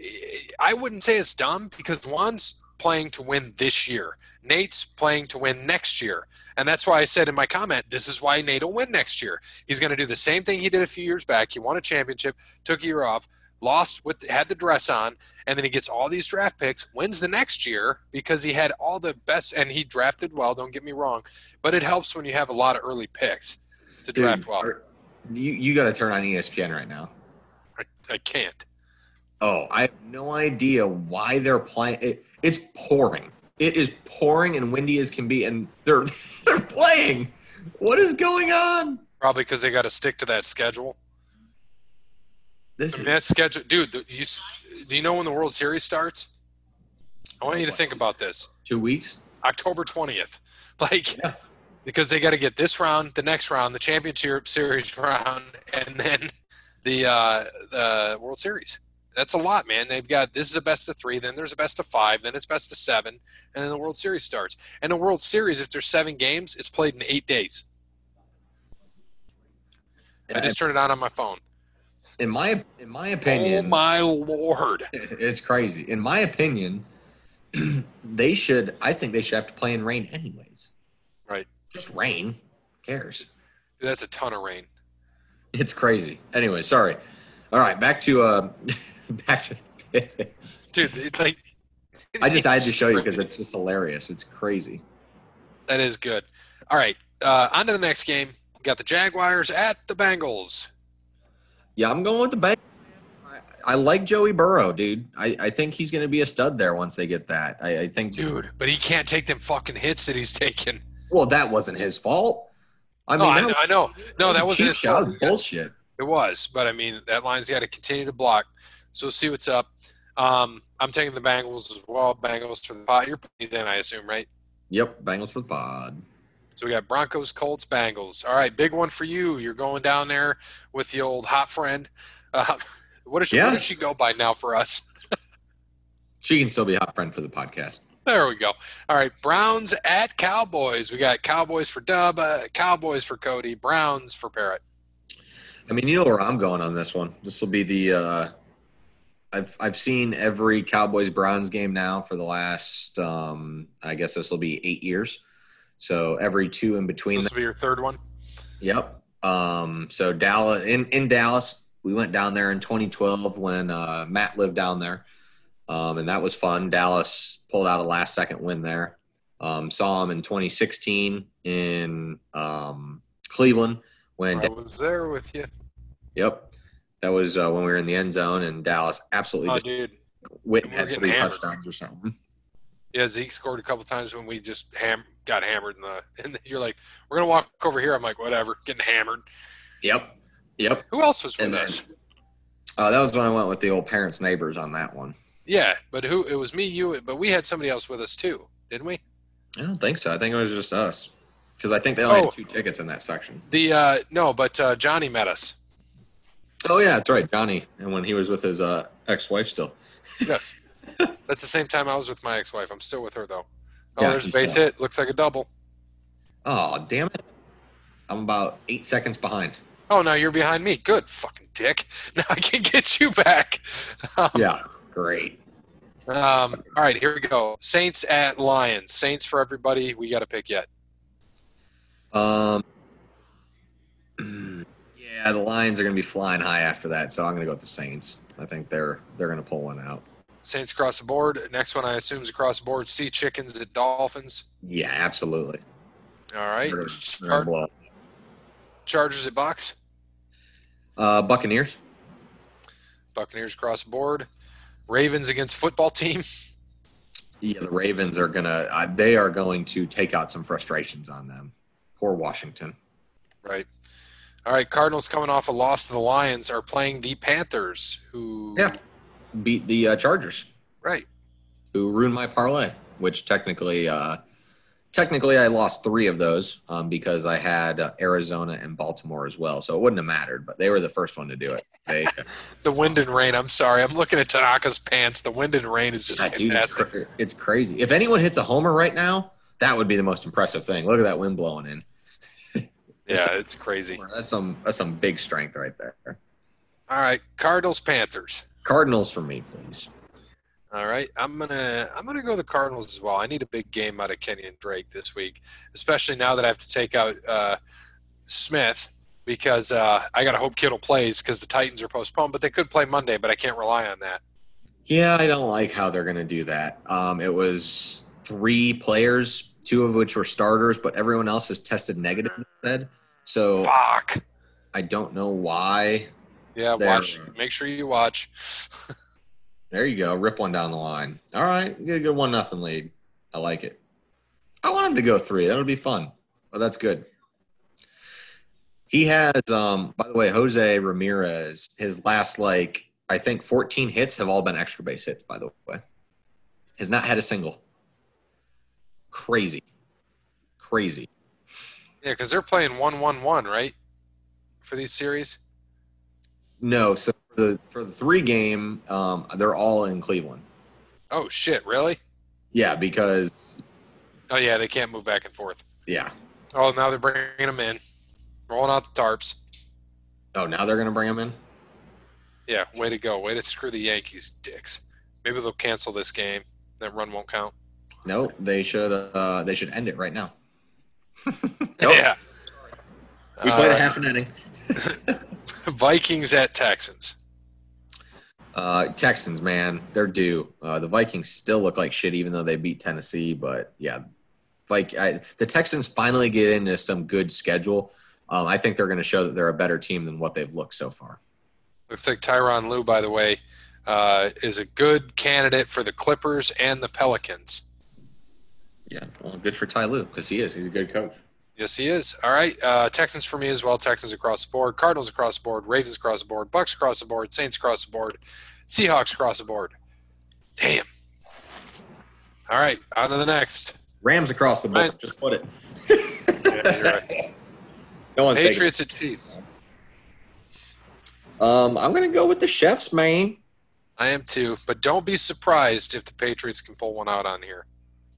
Speaker 1: I wouldn't say it's dumb because Juan's playing to win this year. Nate's playing to win next year, and that's why I said in my comment, this is why Nate will win next year. He's going to do the same thing he did a few years back. He won a championship, took a year off, lost with had the dress on, and then he gets all these draft picks. Wins the next year because he had all the best, and he drafted well. Don't get me wrong, but it helps when you have a lot of early picks to
Speaker 2: Dude,
Speaker 1: draft well.
Speaker 2: are- You you got to turn on ESPN right now.
Speaker 1: I, I can't.
Speaker 2: Oh, I have no idea why they're playing. It, it's pouring. It is pouring and windy as can be, and they're *laughs* they're playing. What is going on?
Speaker 1: Probably because they got to stick to that schedule.
Speaker 2: This
Speaker 1: I mean,
Speaker 2: is
Speaker 1: that schedule, dude. the- You, do you know when the World Series starts? I want you to think about this.
Speaker 2: two weeks.
Speaker 1: October twentieth, *laughs* like
Speaker 2: Yeah.
Speaker 1: because they got to get this round, the next round, the championship series *laughs* round, and then the uh, the World Series. That's a lot, man. They've got this is a best of three, then there's a best of five, then it's best of seven, and then the World Series starts. And the World Series, if there's seven games, it's played in eight days. I just turned it on on my phone.
Speaker 2: in my in my opinion,
Speaker 1: oh my lord! *laughs*
Speaker 2: it's crazy. In my opinion, *clears throat* they should. I think they should have to play in rain anyways.
Speaker 1: Right,
Speaker 2: Just rain. Who cares?
Speaker 1: Dude, that's a ton of rain.
Speaker 2: It's crazy. Anyway, sorry. All right, back to uh, *laughs* *laughs* back to this.
Speaker 1: dude. It, like,
Speaker 2: I just I had to show you because it's just hilarious. It's crazy.
Speaker 1: that is good. All right, uh, on to the next game. We got the Jaguars at the Bengals.
Speaker 2: Yeah, I'm going with the bank. I, I like Joey Burrow, dude. I, I think he's going to be a stud there once they get that. I, I think,
Speaker 1: Dude, but he can't take them fucking hits that he's taking.
Speaker 2: Well, that wasn't his fault. I
Speaker 1: No,
Speaker 2: mean,
Speaker 1: I, know, I know. No, that
Speaker 2: was
Speaker 1: wasn't his fault.
Speaker 2: Was bullshit.
Speaker 1: It was, but I mean, that line's got to continue to block. So we'll see what's up. Um, I'm taking the Bengals as well. Bengals for the pot. You're putting in, I assume, right?
Speaker 2: Yep, Bengals for the pod.
Speaker 1: So we got Broncos, Colts, Bengals. All right, big one for you. You're going down there with the old hot friend. Uh, *laughs* what does she,
Speaker 2: Yeah.
Speaker 1: what does she go by now for us? *laughs*
Speaker 2: She can still be a hot friend for the podcast.
Speaker 1: There we go. All right, Browns at Cowboys. We got Cowboys for Dub, uh, Cowboys for Cody, Browns for Parrot.
Speaker 2: I mean, you know where I'm going on this one. This will be the. Uh, I've I've seen every Cowboys Browns game now for the last. Um, I guess this will be eight years. So every two in between.
Speaker 1: This will be your third one.
Speaker 2: Yep. Um, so Dallas in, in Dallas, we went down there in 2012 when uh, Matt lived down there, um, and that was fun. Dallas pulled out a last second win there. Um, saw him in 2016 in um, Cleveland when
Speaker 1: I was there with you.
Speaker 2: Yep. That was uh, when we were in the end zone, and Dallas absolutely
Speaker 1: Oh,
Speaker 2: just
Speaker 1: dude.
Speaker 2: went
Speaker 1: we
Speaker 2: had three
Speaker 1: hammered.
Speaker 2: touchdowns or something.
Speaker 1: Yeah, Zeke scored a couple times when we just ham- got hammered in the. *laughs* And you're like, we're gonna walk over here. I'm like, whatever, getting hammered.
Speaker 2: Yep. Yep.
Speaker 1: Who else was with
Speaker 2: And then-
Speaker 1: us?
Speaker 2: Uh, that was when I went with the old parents' neighbors on that one.
Speaker 1: Yeah, but who? It was me, you, but we had somebody else with us too, didn't we?
Speaker 2: I don't think so. I think it was just us because I think they only
Speaker 1: Oh.
Speaker 2: had two tickets in that section.
Speaker 1: The uh no, but uh, Johnny met us.
Speaker 2: Oh yeah, that's right, Johnny, and when he was with his uh, ex-wife still. *laughs*
Speaker 1: Yes, that's the same time I was with my ex-wife. I'm still with her though. Oh,
Speaker 2: Yeah,
Speaker 1: there's a base
Speaker 2: still-
Speaker 1: hit. Looks like a double.
Speaker 2: Oh damn it! I'm about eight seconds behind.
Speaker 1: Oh, no, you're behind me. Good fucking dick. *laughs* Now I can get you back. Um, *laughs*
Speaker 2: Yeah, great.
Speaker 1: Um, all right, here we go. Saints at Lions. Saints for everybody. We got to pick yet.
Speaker 2: Um, yeah, the Lions are going to be flying high after that, so I'm going to go with the Saints. I think they're they're going to pull one out.
Speaker 1: Saints across the board. Next one, I assume, is across the board. Sea Chickens at Dolphins.
Speaker 2: Yeah, absolutely.
Speaker 1: All right.
Speaker 2: They're they're
Speaker 1: Char-
Speaker 2: gonna blow up.
Speaker 1: Chargers at Bucks.
Speaker 2: Uh, Buccaneers.
Speaker 1: Buccaneers across the board. Ravens against football team. *laughs*
Speaker 2: Yeah, the Ravens are gonna. Uh, they are going to take out some frustrations on them. Poor Washington.
Speaker 1: Right. All right. Cardinals coming off a loss to the Lions are playing the Panthers, who.
Speaker 2: Yeah. Beat the uh, Chargers,
Speaker 1: Right.
Speaker 2: who ruined my parlay. Which technically, uh, technically, I lost three of those um, because I had uh, Arizona and Baltimore as well. So it wouldn't have mattered. But they were the first one to do it. They, *laughs*
Speaker 1: The wind and rain. I'm sorry. I'm looking at Tanaka's pants. The wind and rain is just
Speaker 2: God, dude, it's,
Speaker 1: fantastic.
Speaker 2: cra- it's crazy. If anyone hits a homer right now, that would be the most impressive thing. Look at that wind blowing in.
Speaker 1: Yeah, it's crazy.
Speaker 2: That's some that's some big strength right there.
Speaker 1: All right. Cardinals, Panthers.
Speaker 2: Cardinals for me, please.
Speaker 1: All right, I'm gonna I'm gonna go the Cardinals as well. I need a big game out of Kenyon Drake this week, especially now that I have to take out uh, Smith because uh, I gotta hope Kittle plays because the Titans are postponed. But they could play Monday, but I can't rely on that.
Speaker 2: Yeah, I don't like how they're going to do that. Um, it was three players, two of which were starters, but everyone else has tested negative instead. So
Speaker 1: Fuck.
Speaker 2: I don't know why.
Speaker 1: Yeah, watch. Make sure you watch.
Speaker 2: There you go. Rip one down the line. All right, get a good one nothing lead. I like it. I want him to go three. That would be fun. But that's good. He has, um, by the way, Jose Ramirez, his last like I think 14 hits have all been extra base hits, by the way. Has not had a single. Crazy. Crazy.
Speaker 1: Yeah, because they're playing one one one, right? For these series?
Speaker 2: No, so for the for the three game, um, they're all in Cleveland.
Speaker 1: Oh shit, really?
Speaker 2: Yeah, because
Speaker 1: Oh yeah, they can't move back and forth.
Speaker 2: yeah.
Speaker 1: Oh, now they're bringing them in, rolling out the tarps.
Speaker 2: Oh, now they're gonna bring them in.
Speaker 1: Yeah, way to go. Way to screw the Yankees, dicks. Maybe they'll cancel this game. That run won't count.
Speaker 2: No, they should. Uh, they should end it right now.
Speaker 1: Yeah.
Speaker 2: We played
Speaker 1: Uh,
Speaker 2: a half an inning. *laughs*
Speaker 1: Vikings at Texans.
Speaker 2: Uh, Texans, man, they're due. Uh, the Vikings still look like shit, even though they beat Tennessee. But yeah, like I, the Texans finally get into some good schedule. Um, I think they're going to show that they're a better team than what they've looked so far.
Speaker 1: Looks like Tyronn Lue, by the way, uh, is a good candidate for the Clippers and the Pelicans.
Speaker 2: Yeah, well, good for Ty Lue because he is. He's a good coach.
Speaker 1: Yes, he is. All right. Uh, Texans for me as well. Texans across the board. Cardinals across the board. Ravens across the board. Bucks across the board. Saints across the board. Seahawks across the board. Damn. All right. On to the next.
Speaker 2: Rams across the board.
Speaker 1: Right.
Speaker 2: Just put it.
Speaker 1: Yeah, right. *laughs*
Speaker 2: No one's
Speaker 1: Patriots at Chiefs.
Speaker 2: Um, I'm going to go with the chefs, man.
Speaker 1: I am too. But don't be surprised if the Patriots can pull one out on here.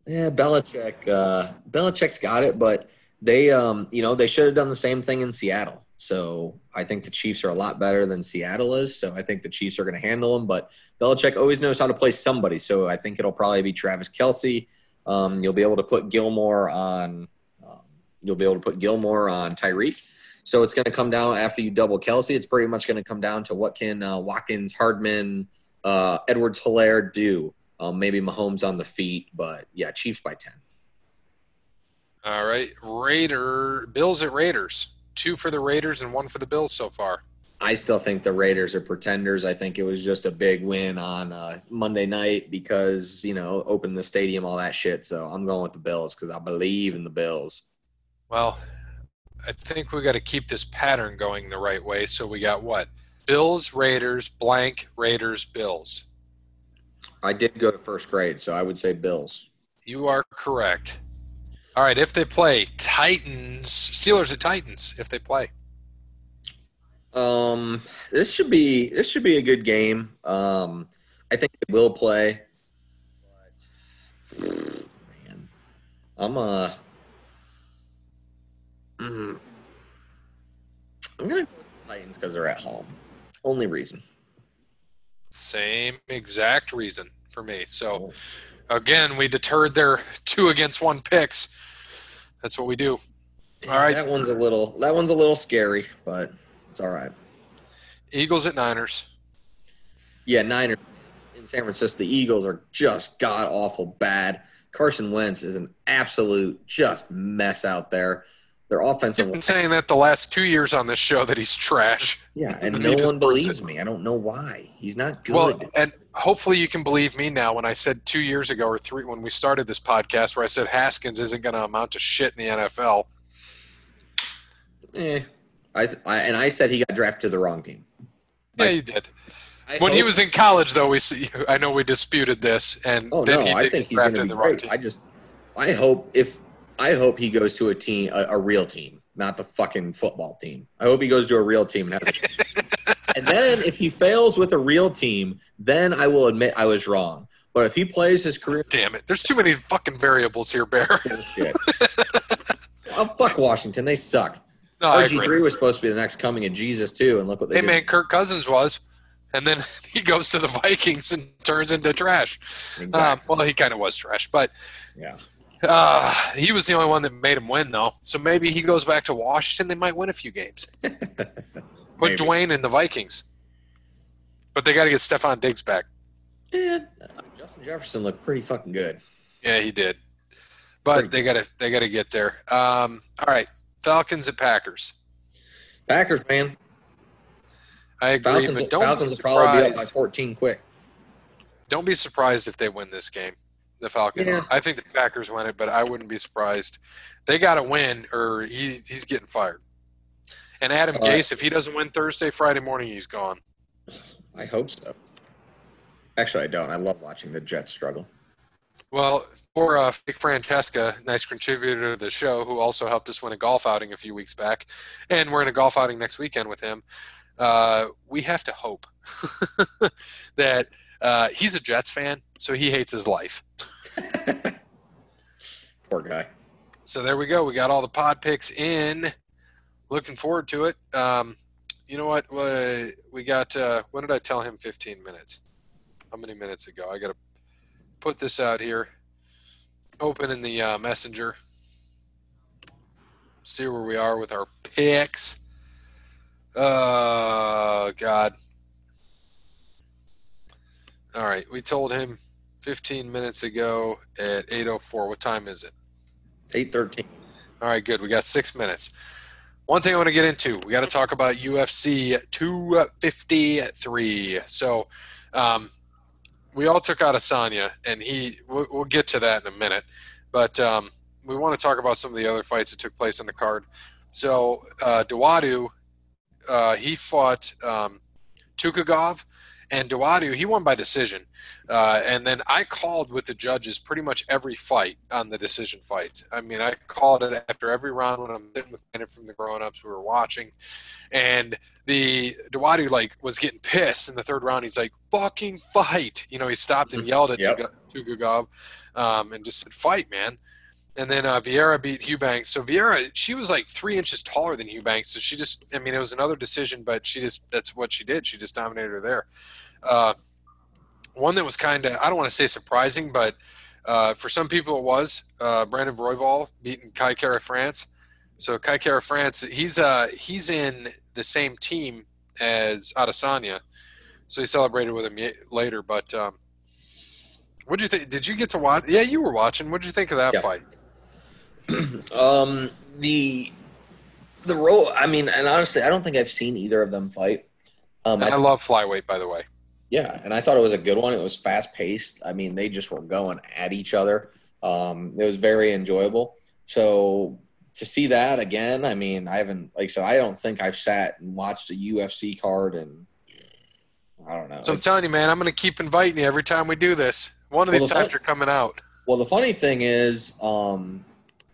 Speaker 2: Yeah, Belichick. Uh, Belichick's got it, but they, um, you know, they should have done the same thing in Seattle. So I think the Chiefs are a lot better than Seattle is. So I think the Chiefs are going to handle them. But Belichick always knows how to play somebody. So I think it'll probably be Travis Kelce. Um, you'll be able to put Gilmore on. Um, you'll be able to put Gilmore on Tyreek. So it's going to come down after you double Kelce. It's pretty much going to come down to what can uh, Watkins, Hardman, uh, Edwards, Helaire do. Um, maybe Mahomes on the feet, but yeah, Chiefs by ten.
Speaker 1: All right. Raider Bills at Raiders. Two for the Raiders and one for the Bills so far.
Speaker 2: I still think the Raiders are pretenders. I think it was just a big win on uh, Monday night because you know open the stadium, all that shit. So I'm going with the Bills because I believe in the Bills.
Speaker 1: Well, I think we got to keep this pattern going the right way. So we got what? Bills, Raiders, blank, Raiders, Bills.
Speaker 2: I did go to first grade, so I would say Bills.
Speaker 1: You are correct. All right, if they play Titans, Steelers at Titans, if they play.
Speaker 2: Um, this should be this should be a good game. Um, I think they will play. But man, I'm uh, mm, I'm gonna go with the Titans because they're at home. Only reason.
Speaker 1: Same exact reason for me. So oh. again, we deterred their two against one picks. That's what we do. All right.
Speaker 2: that one's a little that one's a little scary, but it's all right.
Speaker 1: Eagles at Niners.
Speaker 2: Yeah, Niners in San Francisco. The Eagles are just god awful bad. Carson Wentz is an absolute just mess out there. Their offensive,
Speaker 1: I've been saying that the last two years on this show that he's trash.
Speaker 2: yeah, *laughs* and
Speaker 1: He
Speaker 2: no one believes
Speaker 1: it.
Speaker 2: me. I don't know why. He's not good.
Speaker 1: Well, and hopefully you can believe me now when I said two years ago or three when we started this podcast where I said Haskins isn't going to amount to shit in the NFL.
Speaker 2: eh, I, I and I said he got drafted to the wrong team.
Speaker 1: Yeah,
Speaker 2: I-
Speaker 1: you did.
Speaker 2: I
Speaker 1: When he was in college, though, we see. I know we disputed this, and
Speaker 2: oh
Speaker 1: then
Speaker 2: no,
Speaker 1: he
Speaker 2: I think he's going
Speaker 1: drafted
Speaker 2: to be
Speaker 1: the wrong
Speaker 2: great.
Speaker 1: team.
Speaker 2: I just, I hope if I hope he goes to a team, a, a real team, not the fucking football team. I hope he goes to a real team and has a *laughs* and then if he fails with a real team, then I will admit I was wrong. But if he plays his career
Speaker 1: Damn it! There's too many fucking variables here, Bear. *laughs*
Speaker 2: oh fuck Washington, they suck.
Speaker 1: No,
Speaker 2: RG three was supposed to be the next coming of Jesus too, and look what they
Speaker 1: Hey
Speaker 2: did.
Speaker 1: man, Kirk Cousins was, and then *laughs* he goes to the Vikings and turns into trash. Um, well, he kind of was trash, but
Speaker 2: yeah,
Speaker 1: uh, he was the only one that made him win, though. So maybe he goes back to Washington. They might win a few games. *laughs* Put. Dwayne in the Vikings, but they got to get Stefon Diggs back.
Speaker 2: yeah. Justin Jefferson looked pretty fucking good.
Speaker 1: Yeah, he did, but
Speaker 2: Pretty
Speaker 1: they got to they got to get there. Um, all right, Falcons and Packers.
Speaker 2: Packers, man.
Speaker 1: I agree,
Speaker 2: Falcons,
Speaker 1: but don't
Speaker 2: Falcons will probably be up by 14 quick.
Speaker 1: Don't be surprised if they win this game. The Falcons.
Speaker 3: Yeah.
Speaker 1: I think the Packers win it, but I wouldn't be surprised. They got to win, or he, he's getting fired. And Adam
Speaker 3: All right.
Speaker 1: Gase, if he doesn't win Thursday, Friday morning, he's gone.
Speaker 3: I hope so. Actually, I don't. I love watching the Jets struggle.
Speaker 1: Well, for uh, Fake Francesca, nice contributor to the show, who also helped us win a golf outing a few weeks back, and we're in a golf outing next weekend with him. Uh, we have to hope *laughs* that uh, he's a Jets fan, so he hates his life. *laughs* *laughs*
Speaker 3: Poor guy.
Speaker 1: So there we go. We got all the pod picks in. Looking forward to it. Um, you know what? We got. Uh, when did I tell him? 15 minutes. How many minutes ago? I got to put this out here. Open in the uh, messenger. See where we are with our picks. Oh God. All right, we told him 15 minutes ago at 8:04. What time is it?
Speaker 3: Eight thirteen.
Speaker 1: All right, good. We got six minutes. One thing I want to get into, we got to talk about UFC 253. So, um, we all took out Adesanya, and he. We'll, we'll get to that in a minute, but um, we want to talk about some of the other fights that took place on the card. So, uh, Dawodu, uh, he fought um, Tukhugov, and Dawodu, he won by decision. Uh, and then I called with the judges pretty much every fight on the decision fights. I mean, I called it after every round when I'm sitting with Bennett from the grown-ups who were watching, and the Dawodu like was getting pissed in the third round. He's like, "Fucking fight!" You know, he stopped and yelled at
Speaker 3: Yep.
Speaker 1: Tukhugov, um, and just said, "Fight, man!" And then uh, Vieira beat Eubanks. So Vieira, she was like three inches taller than Eubanks. So she just, I mean, it was another decision, but she just, that's what she did. She just dominated her there. Uh, one that was kind of, I don't want to say surprising, but uh, for some people it was uh, Brandon Royval beating Kai Kara France. So Kai Kara France, he's uh, he's in the same team as Adesanya. So he celebrated with him later. But um, what did you think? Did you get to watch? Yeah, you were watching. What did you think of that
Speaker 3: Yeah.
Speaker 1: fight? *clears throat*
Speaker 2: Um, the the role. I mean, and honestly, I don't think I've seen either of them fight. Um, I
Speaker 1: I love flyweight, by the way.
Speaker 2: Yeah, and I thought it was a good one. It was fast paced. I mean, they just were going at each other. Um, it was very enjoyable. So to see that again, I mean, I haven't like so. I don't think I've sat and watched a UFC card and I don't know.
Speaker 1: So I'm telling you, man, I'm going to keep inviting you every time we do this. One of
Speaker 2: Well,
Speaker 1: these
Speaker 2: the
Speaker 1: times
Speaker 2: fun-
Speaker 1: you're coming out.
Speaker 2: Well, the funny thing is, um,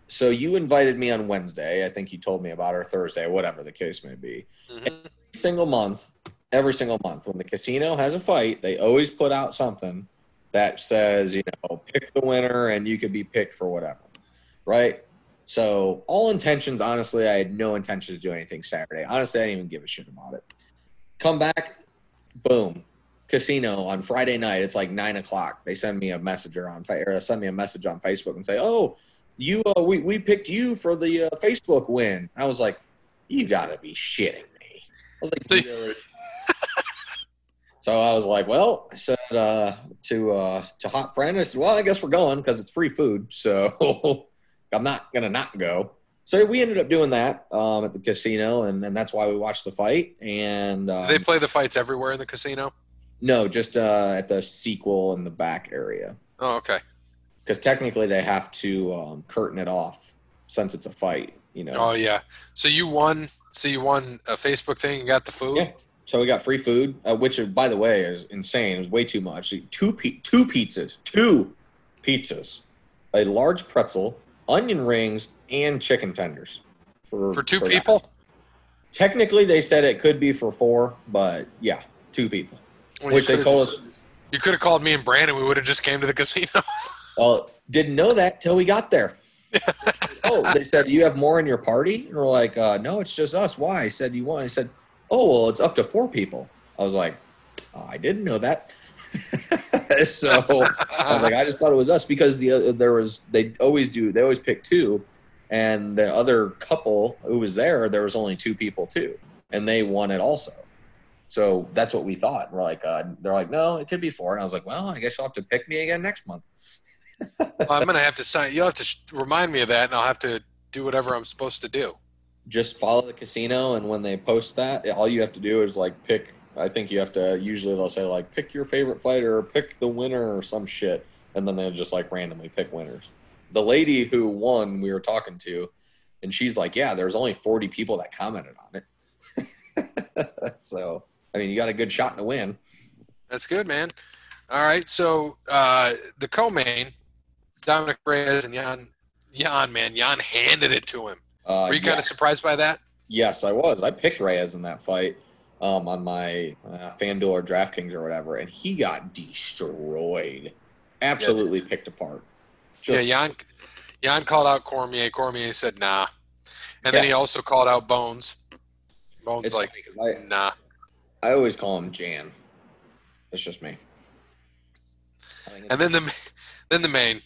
Speaker 2: so you invited me on Wednesday. I think you told me about it or Thursday, whatever the case may be.
Speaker 1: Mhm.
Speaker 2: single month, every single month, when the casino has a fight, they always put out something that says, you know, pick the winner and you could be picked for whatever. Right? So, all intentions, honestly, I had no intention to do anything Saturday. Honestly, I didn't even give a shit about it. Come back, boom, casino on Friday night. It's like nine o'clock. They send me a messenger on or send me a message on Facebook and say, "Oh, you, uh, we we picked you for the uh, Facebook win." I was like, "You got to be shitting me." I was like,
Speaker 1: So-
Speaker 2: so I was like, well, I said uh, to uh, to hot friend, I said, well, I guess we're going because it's free food, *laughs* so I'm not gonna not go. So we ended up doing that um, at the casino, and, and that's why we watched the fight. And um,
Speaker 1: Do they play the fights everywhere in the casino?
Speaker 2: no, just uh, at the sequel in the back area,
Speaker 1: Oh, okay.
Speaker 2: because technically they have to um, curtain it off since it's a fight. You know.
Speaker 1: Oh, yeah. So you won. So you won a Facebook thing and got the food.
Speaker 2: Yeah. So we got free food, uh, which, by the way, is insane. It was way too much. Two pi- two pizzas, two pizzas, a large pretzel, onion rings, and chicken tenders for
Speaker 1: For two
Speaker 2: that.
Speaker 1: people.
Speaker 2: Technically, they said it could be for four, but yeah, two people.
Speaker 1: Well,
Speaker 2: which they told us.
Speaker 1: You could have called me and Brandon. We would have just came to the casino. *laughs*
Speaker 2: Well, didn't know that till we got there. *laughs* oh, they said you have more in your party, and we're like, uh, no, it's just us. Why? I said you want. I said, oh well, it's up to four people. I was like, oh, I didn't know that. *laughs* so I was like, I just thought it was us because the uh, there was they always do they always pick two, and the other couple who was there there was only two people too, and they won it also. So that's what we thought. We're like, uh, they're like, no, it could be four, and I was like, well, I guess you'll have to pick me again next month.
Speaker 1: Well, I'm gonna have to sign. You'll have to sh- remind me of that, and I'll have to do whatever I'm supposed to do.
Speaker 2: Just follow the casino, and when they post that, all you have to do is like pick. I think you have to. Usually they'll say like pick your favorite fighter, or pick the winner, or some shit. and then they just like randomly pick winners. The lady who won, we were talking to, and she's like, "Yeah, there's only 40 people that commented on it." *laughs* so, I mean, you got a good shot to win.
Speaker 1: That's good, man. All right, so uh, the co-main, Dominick Reyes and Jan, Jan, man, Jan handed it to him.
Speaker 2: Uh,
Speaker 1: Were you kind of surprised by that?
Speaker 2: Yes, I was. I picked Reyes in that fight um, on my uh, FanDuel or DraftKings or whatever, and he got destroyed. Absolutely picked apart. Just,
Speaker 1: yeah, Jan, Jan called out Cormier. Cormier said, "Nah," and then he also called out Bones. Bones
Speaker 2: It's
Speaker 1: like,
Speaker 2: 'cause
Speaker 1: "Nah."
Speaker 2: I, I always call him Jan. It's just me. I
Speaker 1: And then the then the main,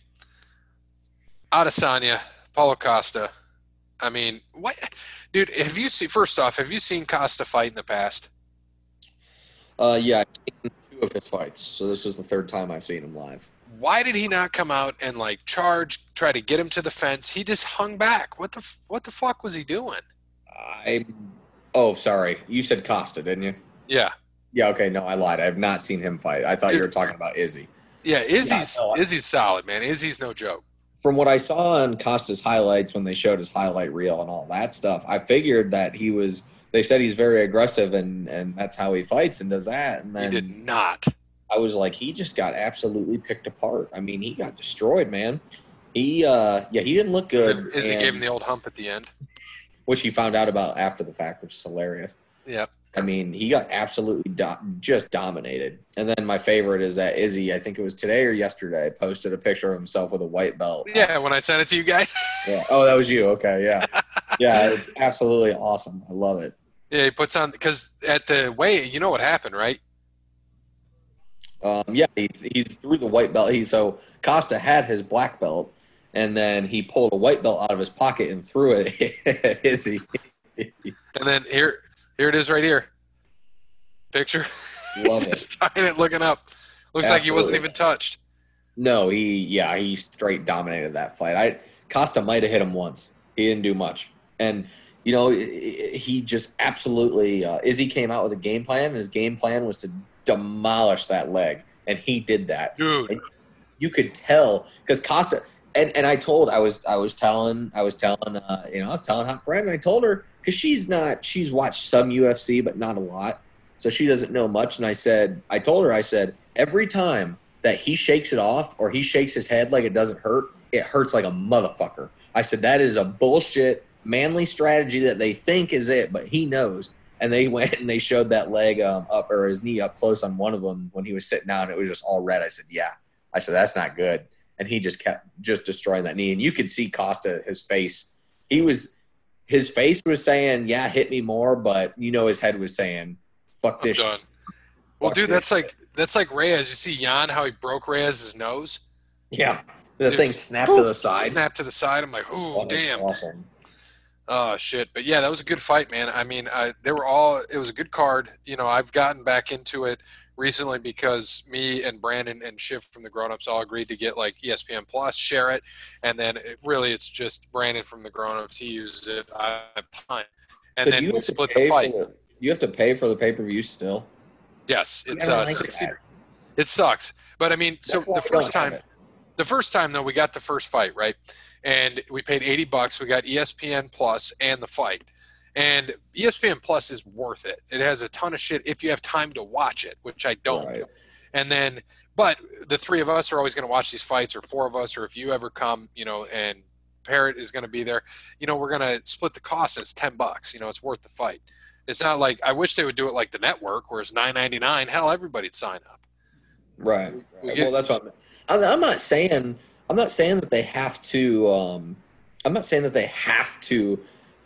Speaker 1: Adesanya, Paulo Costa. I mean, what, dude? Have you seen? First off, have you seen Costa fight in the past?
Speaker 2: uh, yeah, I've seen two of his fights, so this is the third time I've seen him live.
Speaker 1: Why did he not come out and like charge, try to get him to the fence? He just hung back. What the what the fuck was he doing?
Speaker 2: I oh, sorry, you said Costa, didn't you?
Speaker 1: Yeah,
Speaker 2: Yeah, okay, no, I lied. I have not seen him fight. I thought you were talking about Izzy.
Speaker 1: yeah. Izzy's
Speaker 2: no, I-
Speaker 1: Izzy's solid, man. Izzy's no joke.
Speaker 2: From what I saw in Costa's highlights when they showed his highlight reel and all that stuff, I figured that he was. They said he's very aggressive and and that's how he fights and does that. And
Speaker 1: He
Speaker 2: then
Speaker 1: did not.
Speaker 2: I was like, he just got absolutely picked apart. I mean, he got destroyed, man. He uh yeah, he didn't look good.
Speaker 1: Izzy
Speaker 2: and-
Speaker 1: gave him the old hump at the end.
Speaker 2: which he found out about after the fact, which is hilarious.
Speaker 1: Yep.
Speaker 2: I mean, he got absolutely do- just dominated. And then my favorite is that Izzy, I think it was today or yesterday, posted a picture of himself with a white belt.
Speaker 1: Yeah, when I sent it to you guys. *laughs*
Speaker 2: Yeah. Oh, that was you. Okay. Yeah. Yeah. It's absolutely awesome. I love it.
Speaker 1: Yeah, he puts on because at the weigh, you know what happened, right?
Speaker 2: Um, yeah. He, he's through the white belt. He, so Costa had his black belt and then he pulled a white belt out of his pocket and threw it at *laughs* Izzy.
Speaker 1: And then here, here it is, right here. Picture.
Speaker 2: Love *laughs* it.
Speaker 1: Tying it, looking up. Looks like he wasn't even touched.
Speaker 2: No, he, yeah, he straight dominated that fight. I, Costa might have hit him once. He didn't do much. And, you know, he just absolutely, uh, Izzy came out with a game plan, and his game plan was to demolish that leg. And he did that.
Speaker 1: Dude,
Speaker 2: you could tell because Costa and, and I told I was I was telling I was telling uh, you know I was telling hot friend and I told her because she's not she's watched some UFC but not a lot so she doesn't know much and I said I told her I said every time that he shakes it off or he shakes his head like it doesn't hurt it hurts like a motherfucker I said that is a bullshit manly strategy that they think is it but he knows and they *laughs* went and they showed that leg um, up or his knee up close on one of them when he was sitting down it was just all red I said yeah I said, that's not good. And he just kept just destroying that knee. And you could see Costa, his face. He was, his face was saying, yeah, hit me more. But, you know, his head was saying, fuck this.
Speaker 1: done. Well, dude,
Speaker 2: this
Speaker 1: that's like that's like Reyes. You see Jan how he broke Reyes' nose?
Speaker 2: Yeah. The
Speaker 1: Dude,
Speaker 2: thing snapped to the side.
Speaker 1: Snap to the side. I'm like,
Speaker 2: That
Speaker 1: oh damn.
Speaker 2: Awesome.
Speaker 1: Oh shit! But yeah, that was a good fight, man. I mean, I, they were all. It was a good card. You know, I've gotten back into it recently because me and Brandon and Shiv from the Grown Ups all agreed to get like ESPN Plus, share it, and then it, really it's just Brandon from the Grown Ups. He uses it. I have time, and
Speaker 2: So
Speaker 1: then
Speaker 2: you
Speaker 1: we split the fight.
Speaker 2: the- you have to pay for the pay per view still.
Speaker 1: Yes, it's
Speaker 2: I don't
Speaker 1: uh, sixty.
Speaker 2: that.
Speaker 1: It sucks, but I mean, so
Speaker 2: That's why
Speaker 1: the first time, the first time though, we got the first fight right, and we paid eighty bucks. We got ESPN Plus and the fight, and ESPN Plus is worth it. It has a ton of shit if you have time to watch it, which I don't.
Speaker 2: Right.
Speaker 1: And then, but the three of us are always going to watch these fights, or four of us, or if you ever come, you know, and Parrot is going to be there, you know, we're going to split the cost. It's ten bucks. You know, it's worth the fight. It's not like I wish they would do it like the network, where it's nine ninety nine. Hell, everybody'd sign up.
Speaker 2: Right.
Speaker 1: We
Speaker 2: right.
Speaker 1: get-
Speaker 2: well, that's what I'm, I'm. I'm not saying. I'm not saying that they have to. Um, I'm not saying that they have to.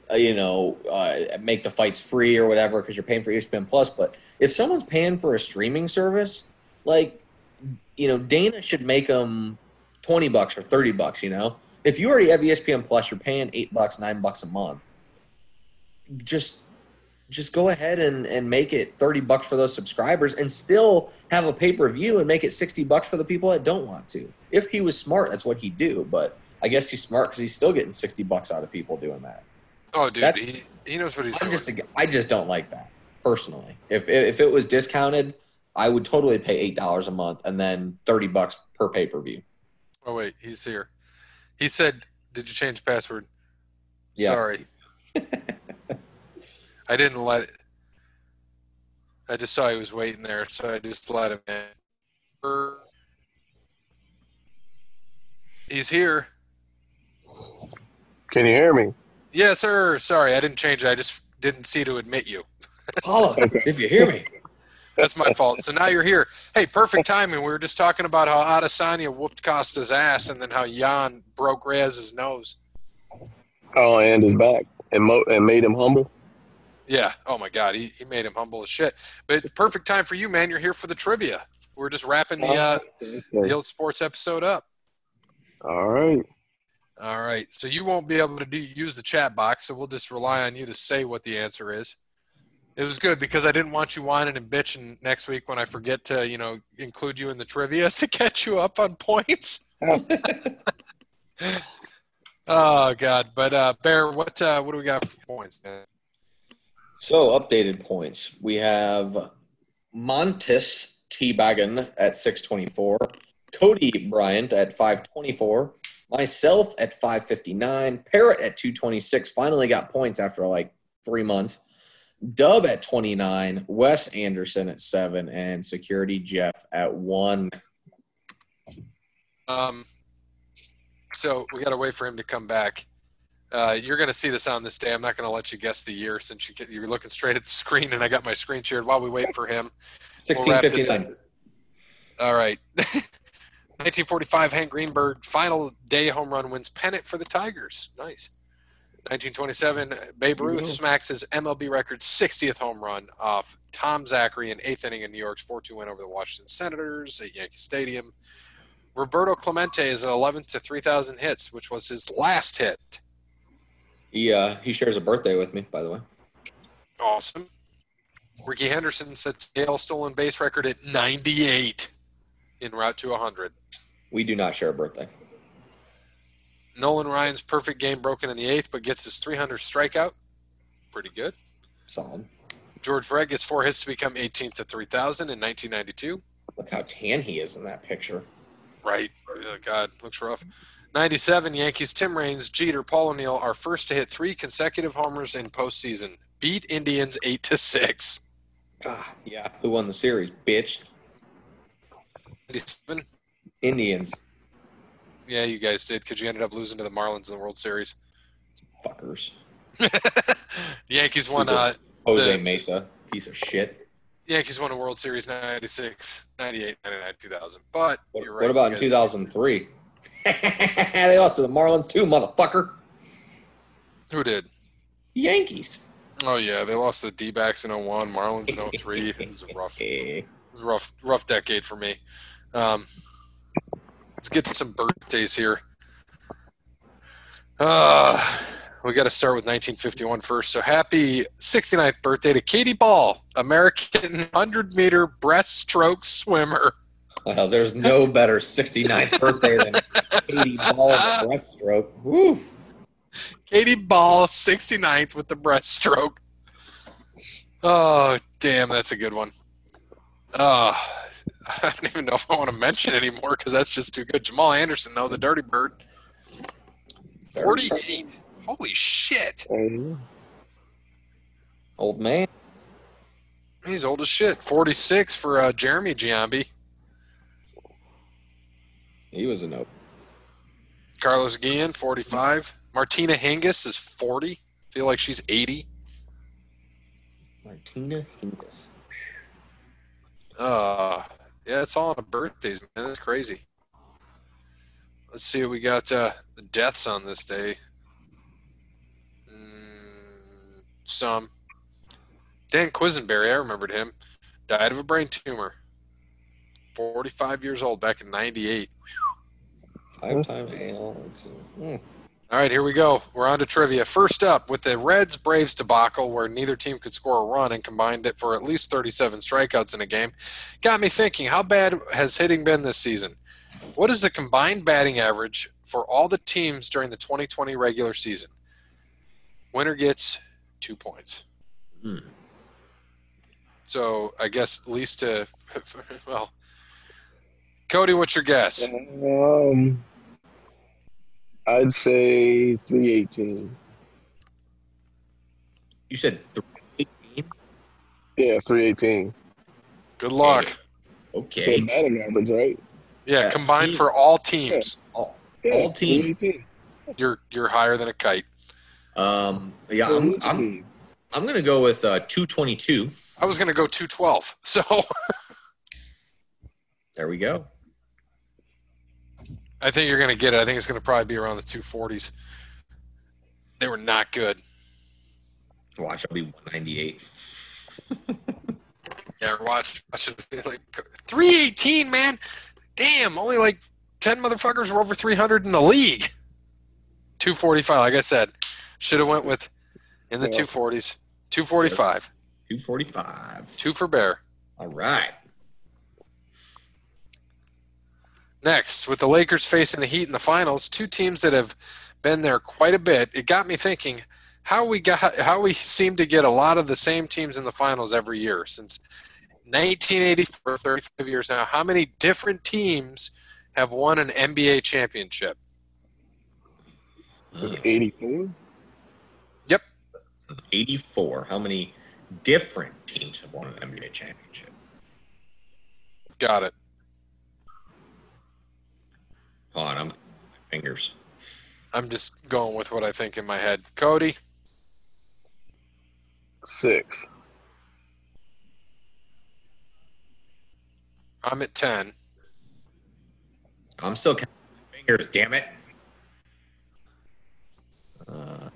Speaker 2: Uh, you know, uh, make the fights free or whatever because you're paying for ESPN Plus. But if someone's paying for a streaming service, like, you know, Dana should make them twenty bucks or thirty bucks. You know, if you already have ESPN Plus, you're paying eight bucks, nine bucks a month. Just just go ahead and, and make it 30 bucks for those subscribers and still have a pay-per-view and make it 60 bucks for the people that don't want to if he was smart that's what he'd do but i guess he's smart because he's still getting 60 bucks out of people doing that
Speaker 1: Oh, dude,
Speaker 2: That-
Speaker 1: he, he knows what he's
Speaker 2: I'm
Speaker 1: doing.
Speaker 2: just, i just don't like that personally if, if it was discounted i would totally pay $8 a month and then 30 bucks per pay-per-view
Speaker 1: Oh wait, he's here. He said, "Did you change password?"
Speaker 2: Yeah.
Speaker 1: Sorry, *laughs* I didn't let it. I just saw he was waiting there, so I just let him in. He's here.
Speaker 4: Can you hear me?
Speaker 1: Yes, sir. Sorry, I didn't change it. I just didn't see to admit you.
Speaker 2: Paula, *laughs* if you hear me.
Speaker 1: That's my fault. So now you're here. Hey, perfect timing. We were just talking about how Adesanya whooped Costa's ass, and then how Jan broke Reyes' nose.
Speaker 4: Oh, and his back and mo- and made him humble.
Speaker 1: Yeah. Oh my God, he, he made him humble as shit. But perfect time for you, man. You're here for the trivia. We're just wrapping the uh, the old sports episode up.
Speaker 4: All right.
Speaker 1: All right. So you won't be able to do, use the chat box, so we'll just rely on you to say what the answer is. It was good because I didn't want you whining and bitching next week when I forget to, you know, include you in the trivia *laughs* to catch you up on points. *laughs* oh God! But uh, Bear, what uh, what do we got for points? Man?
Speaker 2: So updated points. We have Montes Teabaggin at 624, Cody Bryant at 524, myself at 559, Parrot at 226. Finally got points after like three months. Dub at 29, Wes Anderson at seven, and Security Jeff at one.
Speaker 1: Um, so we got to wait for him to come back. Uh, you're going to see this on this day. I'm not going to let you guess the year since you get, you're looking straight at the screen, and I got my screen shared while we wait for him. We'll wrap this
Speaker 2: 1659.
Speaker 1: All right. *laughs* 1945, Hank Greenberg, final day home run wins pennant for the Tigers. Nice. 1927, Babe Ruth smacks his MLB record 60th home run off Tom Zachary in eighth inning in New York's 4-2 win over the Washington Senators at Yankee Stadium. Roberto Clemente is 11th to 3,000 hits, which was his last hit.
Speaker 2: He, uh, he shares a birthday with me, by the way.
Speaker 1: Awesome. Rickey Henderson sets AL stolen base record at 98 in route to 100.
Speaker 2: We do not share a birthday.
Speaker 1: Nolan Ryan's perfect game broken in the eighth, but gets his 300 strikeout. Pretty good.
Speaker 2: Solid.
Speaker 1: George Brett gets four hits to become 18th to 3,000 in 1992.
Speaker 2: Look how tan he is in that picture.
Speaker 1: Right. Oh, God, looks rough. 97, Yankees Tim Raines, Jeter, Paul O'Neill are first to hit three consecutive homers in postseason. Beat Indians 8 to 6.
Speaker 2: Ah, yeah. Who won the series? Bitch.
Speaker 1: 97,
Speaker 2: Indians.
Speaker 1: yeah, you guys did because you ended up losing to the Marlins in the World Series.
Speaker 2: Fuckers.
Speaker 1: the *laughs* Yankees won. Uh,
Speaker 2: Jose
Speaker 1: The-
Speaker 2: Mesa. Piece of shit.
Speaker 1: Yankees won a World Series 96, 98, 99, 2000. But
Speaker 2: What,
Speaker 1: you're right.
Speaker 2: what about in 2003? *laughs* they lost to the Marlins too, motherfucker.
Speaker 1: Who did?
Speaker 2: Yankees.
Speaker 1: Oh yeah, they lost the D-backs in 01, Marlins in 03. It was a rough, *laughs* it was a rough, rough decade for me. Um, let's get to some birthdays here. Uh, we got to start with 1951 first. So happy 69th birthday to Catie Ball, American 100 meter breaststroke swimmer.
Speaker 2: Well, there's no *laughs* better 69th birthday than 80 ball breaststroke. Woo.
Speaker 1: Catie Ball, 69th with the breaststroke. Oh, damn, that's a good one. Oh, *laughs* I don't even know if I want to mention anymore because that's just too good. Jamal Anderson, though, the Dirty Bird, 48. Holy shit.
Speaker 2: Old man.
Speaker 1: He's old as shit. 46 for uh, Jeremy Giambi.
Speaker 2: He was a no.
Speaker 1: Carlos Guillen, 45. Martina Hingis is 40. feel like she's 80.
Speaker 2: Martina Hingis.
Speaker 1: Uh, yeah, it's all on birthdays, man. That's crazy. Let's see we got. Uh, the deaths on this day. Mm, some. Dan Quisenberry, I remembered him. Died of a brain tumor. 45 years old back in 98.
Speaker 2: Five time AL. Let's see.
Speaker 1: All right, here we go. We're on to trivia. First up, with the Reds Braves debacle, where neither team could score a run and combined it for at least 37 strikeouts in a game, got me thinking how bad has hitting been this season? What is the combined batting average for all the teams during the 2020 regular season? Winner gets two points.
Speaker 2: Hmm.
Speaker 1: So I guess least to, *laughs* well, Cody, what's your guess?
Speaker 4: Um, I'd say three eighteen.
Speaker 2: You said three eighteen.
Speaker 4: Yeah, three eighteen.
Speaker 1: Good luck.
Speaker 4: So
Speaker 2: Okay.
Speaker 4: batting average, right?
Speaker 1: Yeah,
Speaker 2: Yeah,
Speaker 1: combined
Speaker 2: team-
Speaker 1: for all teams,
Speaker 2: All,
Speaker 4: Yeah,
Speaker 2: All team.
Speaker 4: 318.
Speaker 1: you're you're higher than a kite.
Speaker 2: um. Yeah.
Speaker 4: So
Speaker 2: I'm. I'm. I'm gonna go with uh, two twenty two.
Speaker 1: I was going to go 212. So *laughs*
Speaker 2: There we go.
Speaker 1: I think you're going to get it. I think it's going to probably be around the 240s. They were not good.
Speaker 2: Watch. I'll be one ninety eight. *laughs*
Speaker 1: Yeah, watch. I should be like 318, man. Damn, only like 10 motherfuckers were over 300 in the league. 245, like I said. Should have went with in the 240s. 245.
Speaker 2: Two forty five.
Speaker 1: Two for Bear.
Speaker 2: All right.
Speaker 1: Next, with the Lakers facing the Heat in the finals, two teams that have been there quite a bit. It got me thinking how we got how we seem to get a lot of the same teams in the finals every year since 1984, 35 years now. How many different teams have won an NBA championship?
Speaker 4: Was it 84?
Speaker 2: Eighty four. How many different teams have won an NBA championship?
Speaker 1: Got it.
Speaker 2: Hold on. I'm fingers.
Speaker 1: I'm just going with what I think in my head. Cody,
Speaker 4: Six.
Speaker 1: I'm at 10.
Speaker 2: I'm still counting my fingers. Damn it. Uh,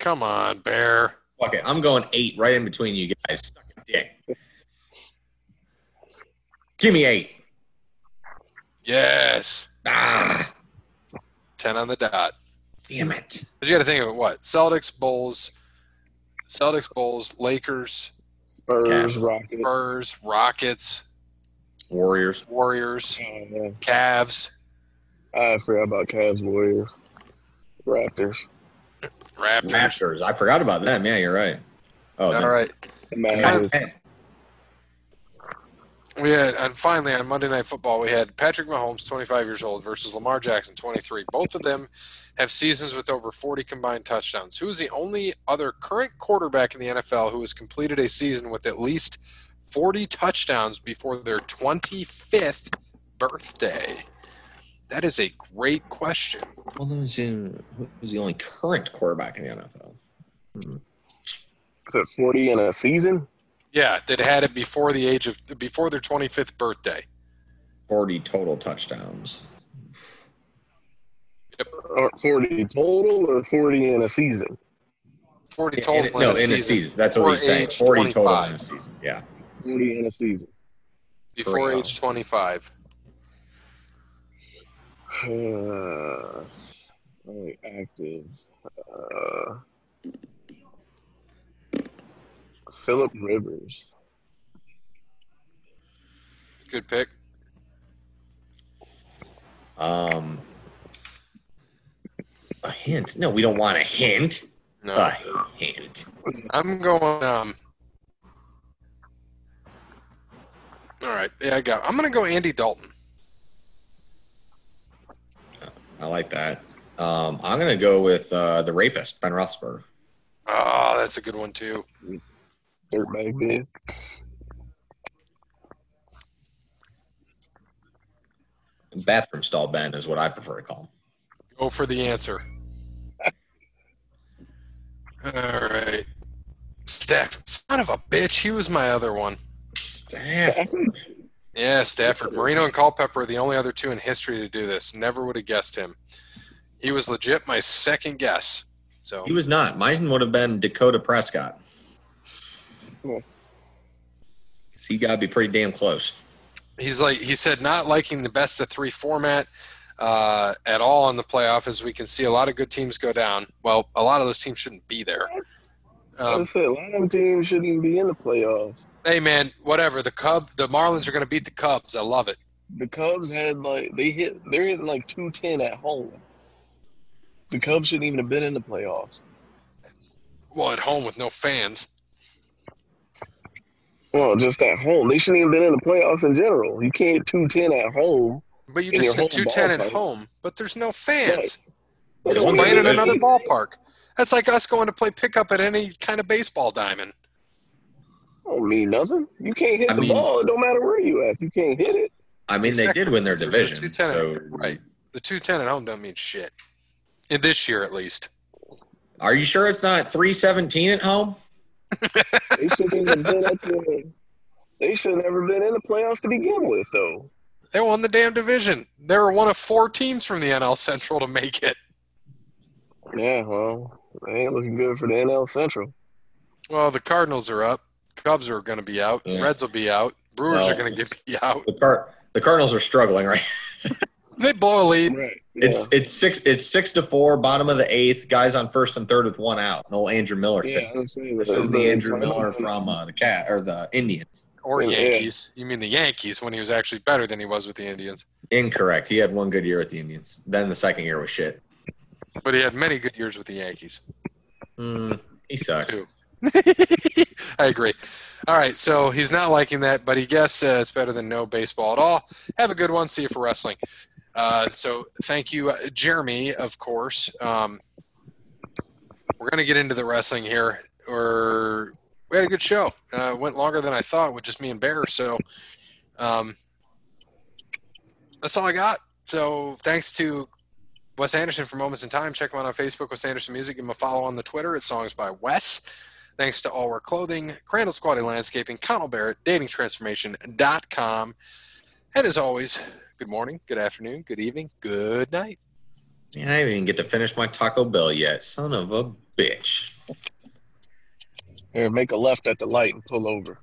Speaker 1: Come on, Bear.
Speaker 2: okay, I'm going eight right in between you guys. Suck a dick. Give me eight.
Speaker 1: Yes.
Speaker 2: Ah,
Speaker 1: 10 on the dot.
Speaker 2: damn it.
Speaker 1: But you got to think of it what? Celtics, Bulls, Celtics, Bulls, Lakers,
Speaker 4: Spurs,
Speaker 2: Cavs.
Speaker 4: Rockets.
Speaker 1: Spurs, Rockets,
Speaker 2: Warriors.
Speaker 1: Warriors,
Speaker 4: Oh.
Speaker 1: Cavs,
Speaker 4: I forgot about Cavs, Warriors, Raptors,
Speaker 1: Raptors.
Speaker 2: Raptors. I forgot about them. Yeah, you're right. Oh,
Speaker 1: All right.
Speaker 4: the Magic.
Speaker 1: We had, and finally on Monday Night Football, we had Patrick Mahomes, 25 years old, versus Lamar Jackson, 23. Both of them have seasons with over 40 combined touchdowns. Who is the only other current quarterback in the NFL who has completed a season with at least 40 touchdowns before their 25th birthday? That is a great question.
Speaker 2: Well, who's the the only current quarterback in the NFL? Hmm.
Speaker 4: Is it 40 in a season?
Speaker 1: Yeah, that had it before the age of before their 25th birthday.
Speaker 2: 40 total touchdowns.
Speaker 4: Or 40 total or 40 in a season?
Speaker 1: 40 total.
Speaker 2: in- no, in a season. That's what
Speaker 1: Before
Speaker 2: he's saying.
Speaker 1: age
Speaker 2: 40 total in a season. Yeah.
Speaker 4: 40 in a season.
Speaker 1: Before
Speaker 2: Correct.
Speaker 1: age 25.
Speaker 4: Uh, only active. Uh, Philip Rivers.
Speaker 1: Good pick.
Speaker 2: Um, a hint. No, we don't want a hint.
Speaker 1: No.
Speaker 2: A hint.
Speaker 1: I'm going. Um, all right. Yeah, I got. I'm going to go Andy Dalton.
Speaker 2: I like that. Um, I'm going to go with uh, the rapist, Ben Roethlisberger.
Speaker 1: Oh, that's a good one too.
Speaker 4: Dirtbag bid.
Speaker 2: Bathroom stall Ben is what I prefer to call him.
Speaker 1: Go for the answer. All right. Staff. Son of a bitch. He was my other one.
Speaker 2: Stafford.
Speaker 1: Yeah, Stafford. Marino and Culpepper are the only other two in history to do this. Never would have guessed him. He was legit my second guess. So
Speaker 2: He was not. Mine would have been Dakota Prescott.
Speaker 4: Cool.
Speaker 2: So you got to be pretty damn close.
Speaker 1: he's like he said not liking the best of three format uh, at all in the playoff as we can see a lot of good teams go down well a lot of those teams shouldn't be there
Speaker 4: I
Speaker 1: um,
Speaker 4: said a lot of teams shouldn't be in the playoffs.
Speaker 1: hey man whatever the cub the marlins are going to beat the cubs i love it
Speaker 4: The Cubs had like they hit they're hitting like two ten at home. The Cubs shouldn't even have been in the playoffs.
Speaker 1: well at home with no fans
Speaker 4: Well, just at home. They shouldn't even been in the playoffs in general. You can't two ten at home.
Speaker 1: But you just
Speaker 4: your
Speaker 1: said two ten at
Speaker 4: ballpark.
Speaker 1: home, but there's no fans.
Speaker 4: Right.
Speaker 1: It's
Speaker 2: one
Speaker 1: playing in another ballpark. That's like us going to play pickup at any kind of baseball diamond.
Speaker 4: I Don't mean nothing. You can't hit
Speaker 2: I
Speaker 4: the
Speaker 2: mean-
Speaker 4: ball. It don't matter where you at. You can't hit it.
Speaker 2: I mean, they did win their
Speaker 1: So the
Speaker 2: division.
Speaker 1: 210
Speaker 2: So,
Speaker 1: right. The two ten at home don't mean shit. In this year, at least.
Speaker 2: Are you sure it's not three seventeen at home?
Speaker 4: They shouldn't even been at the. They should have never been in the playoffs to begin with, though.
Speaker 1: They won the damn division. They were one of four teams from the NL Central to make it.
Speaker 4: Yeah, well, they ain't looking good for the NL Central.
Speaker 1: Well, the Cardinals are up. Cubs are going to be out.
Speaker 2: Yeah.
Speaker 1: Reds will be out. Brewers
Speaker 2: Well,
Speaker 1: are going to get be out.
Speaker 2: The Car- the Cardinals are struggling, right?
Speaker 1: They blow a lead.
Speaker 4: Right.
Speaker 2: It's it's six it's six to four, bottom of the eighth, guys on first and third with one out. No Andrew Miller.
Speaker 4: yeah. I'm saying
Speaker 2: This
Speaker 4: that
Speaker 2: is the Andrew Miller from uh, the cat or the Indians.
Speaker 1: Or
Speaker 4: Yeah.
Speaker 1: Yankees. You mean the Yankees when he was actually better than he was with the Indians.
Speaker 2: Incorrect. He had one good year with the Indians. Then the second year was shit.
Speaker 1: But he had many good years with the Yankees.
Speaker 2: Mm, he sucks. *laughs*
Speaker 1: I agree. All right, so he's not liking that, but he guesses uh, it's better than no baseball at all. Have a good one. See you for wrestling. Uh, so thank you, uh, Jeremy. Of course, um, we're gonna get into the wrestling here. Or we had a good show. Uh, went longer than I thought with just me and Bear. So um, that's all I got. So thanks to Wes Anderson for Moments in Time. Check him out on Facebook, Wes Anderson Music. Give him a follow on the Twitter at Songs by Wes. Thanks to All Wear Clothing, Crandall Quality Landscaping, Connell Barrett, DatingTransformation.com. And as always, good morning, good afternoon, good evening, good night.
Speaker 2: Man, I didn't even get to finish my Taco Bell yet. Son of a bitch.
Speaker 4: Here, make a left at the light and pull over.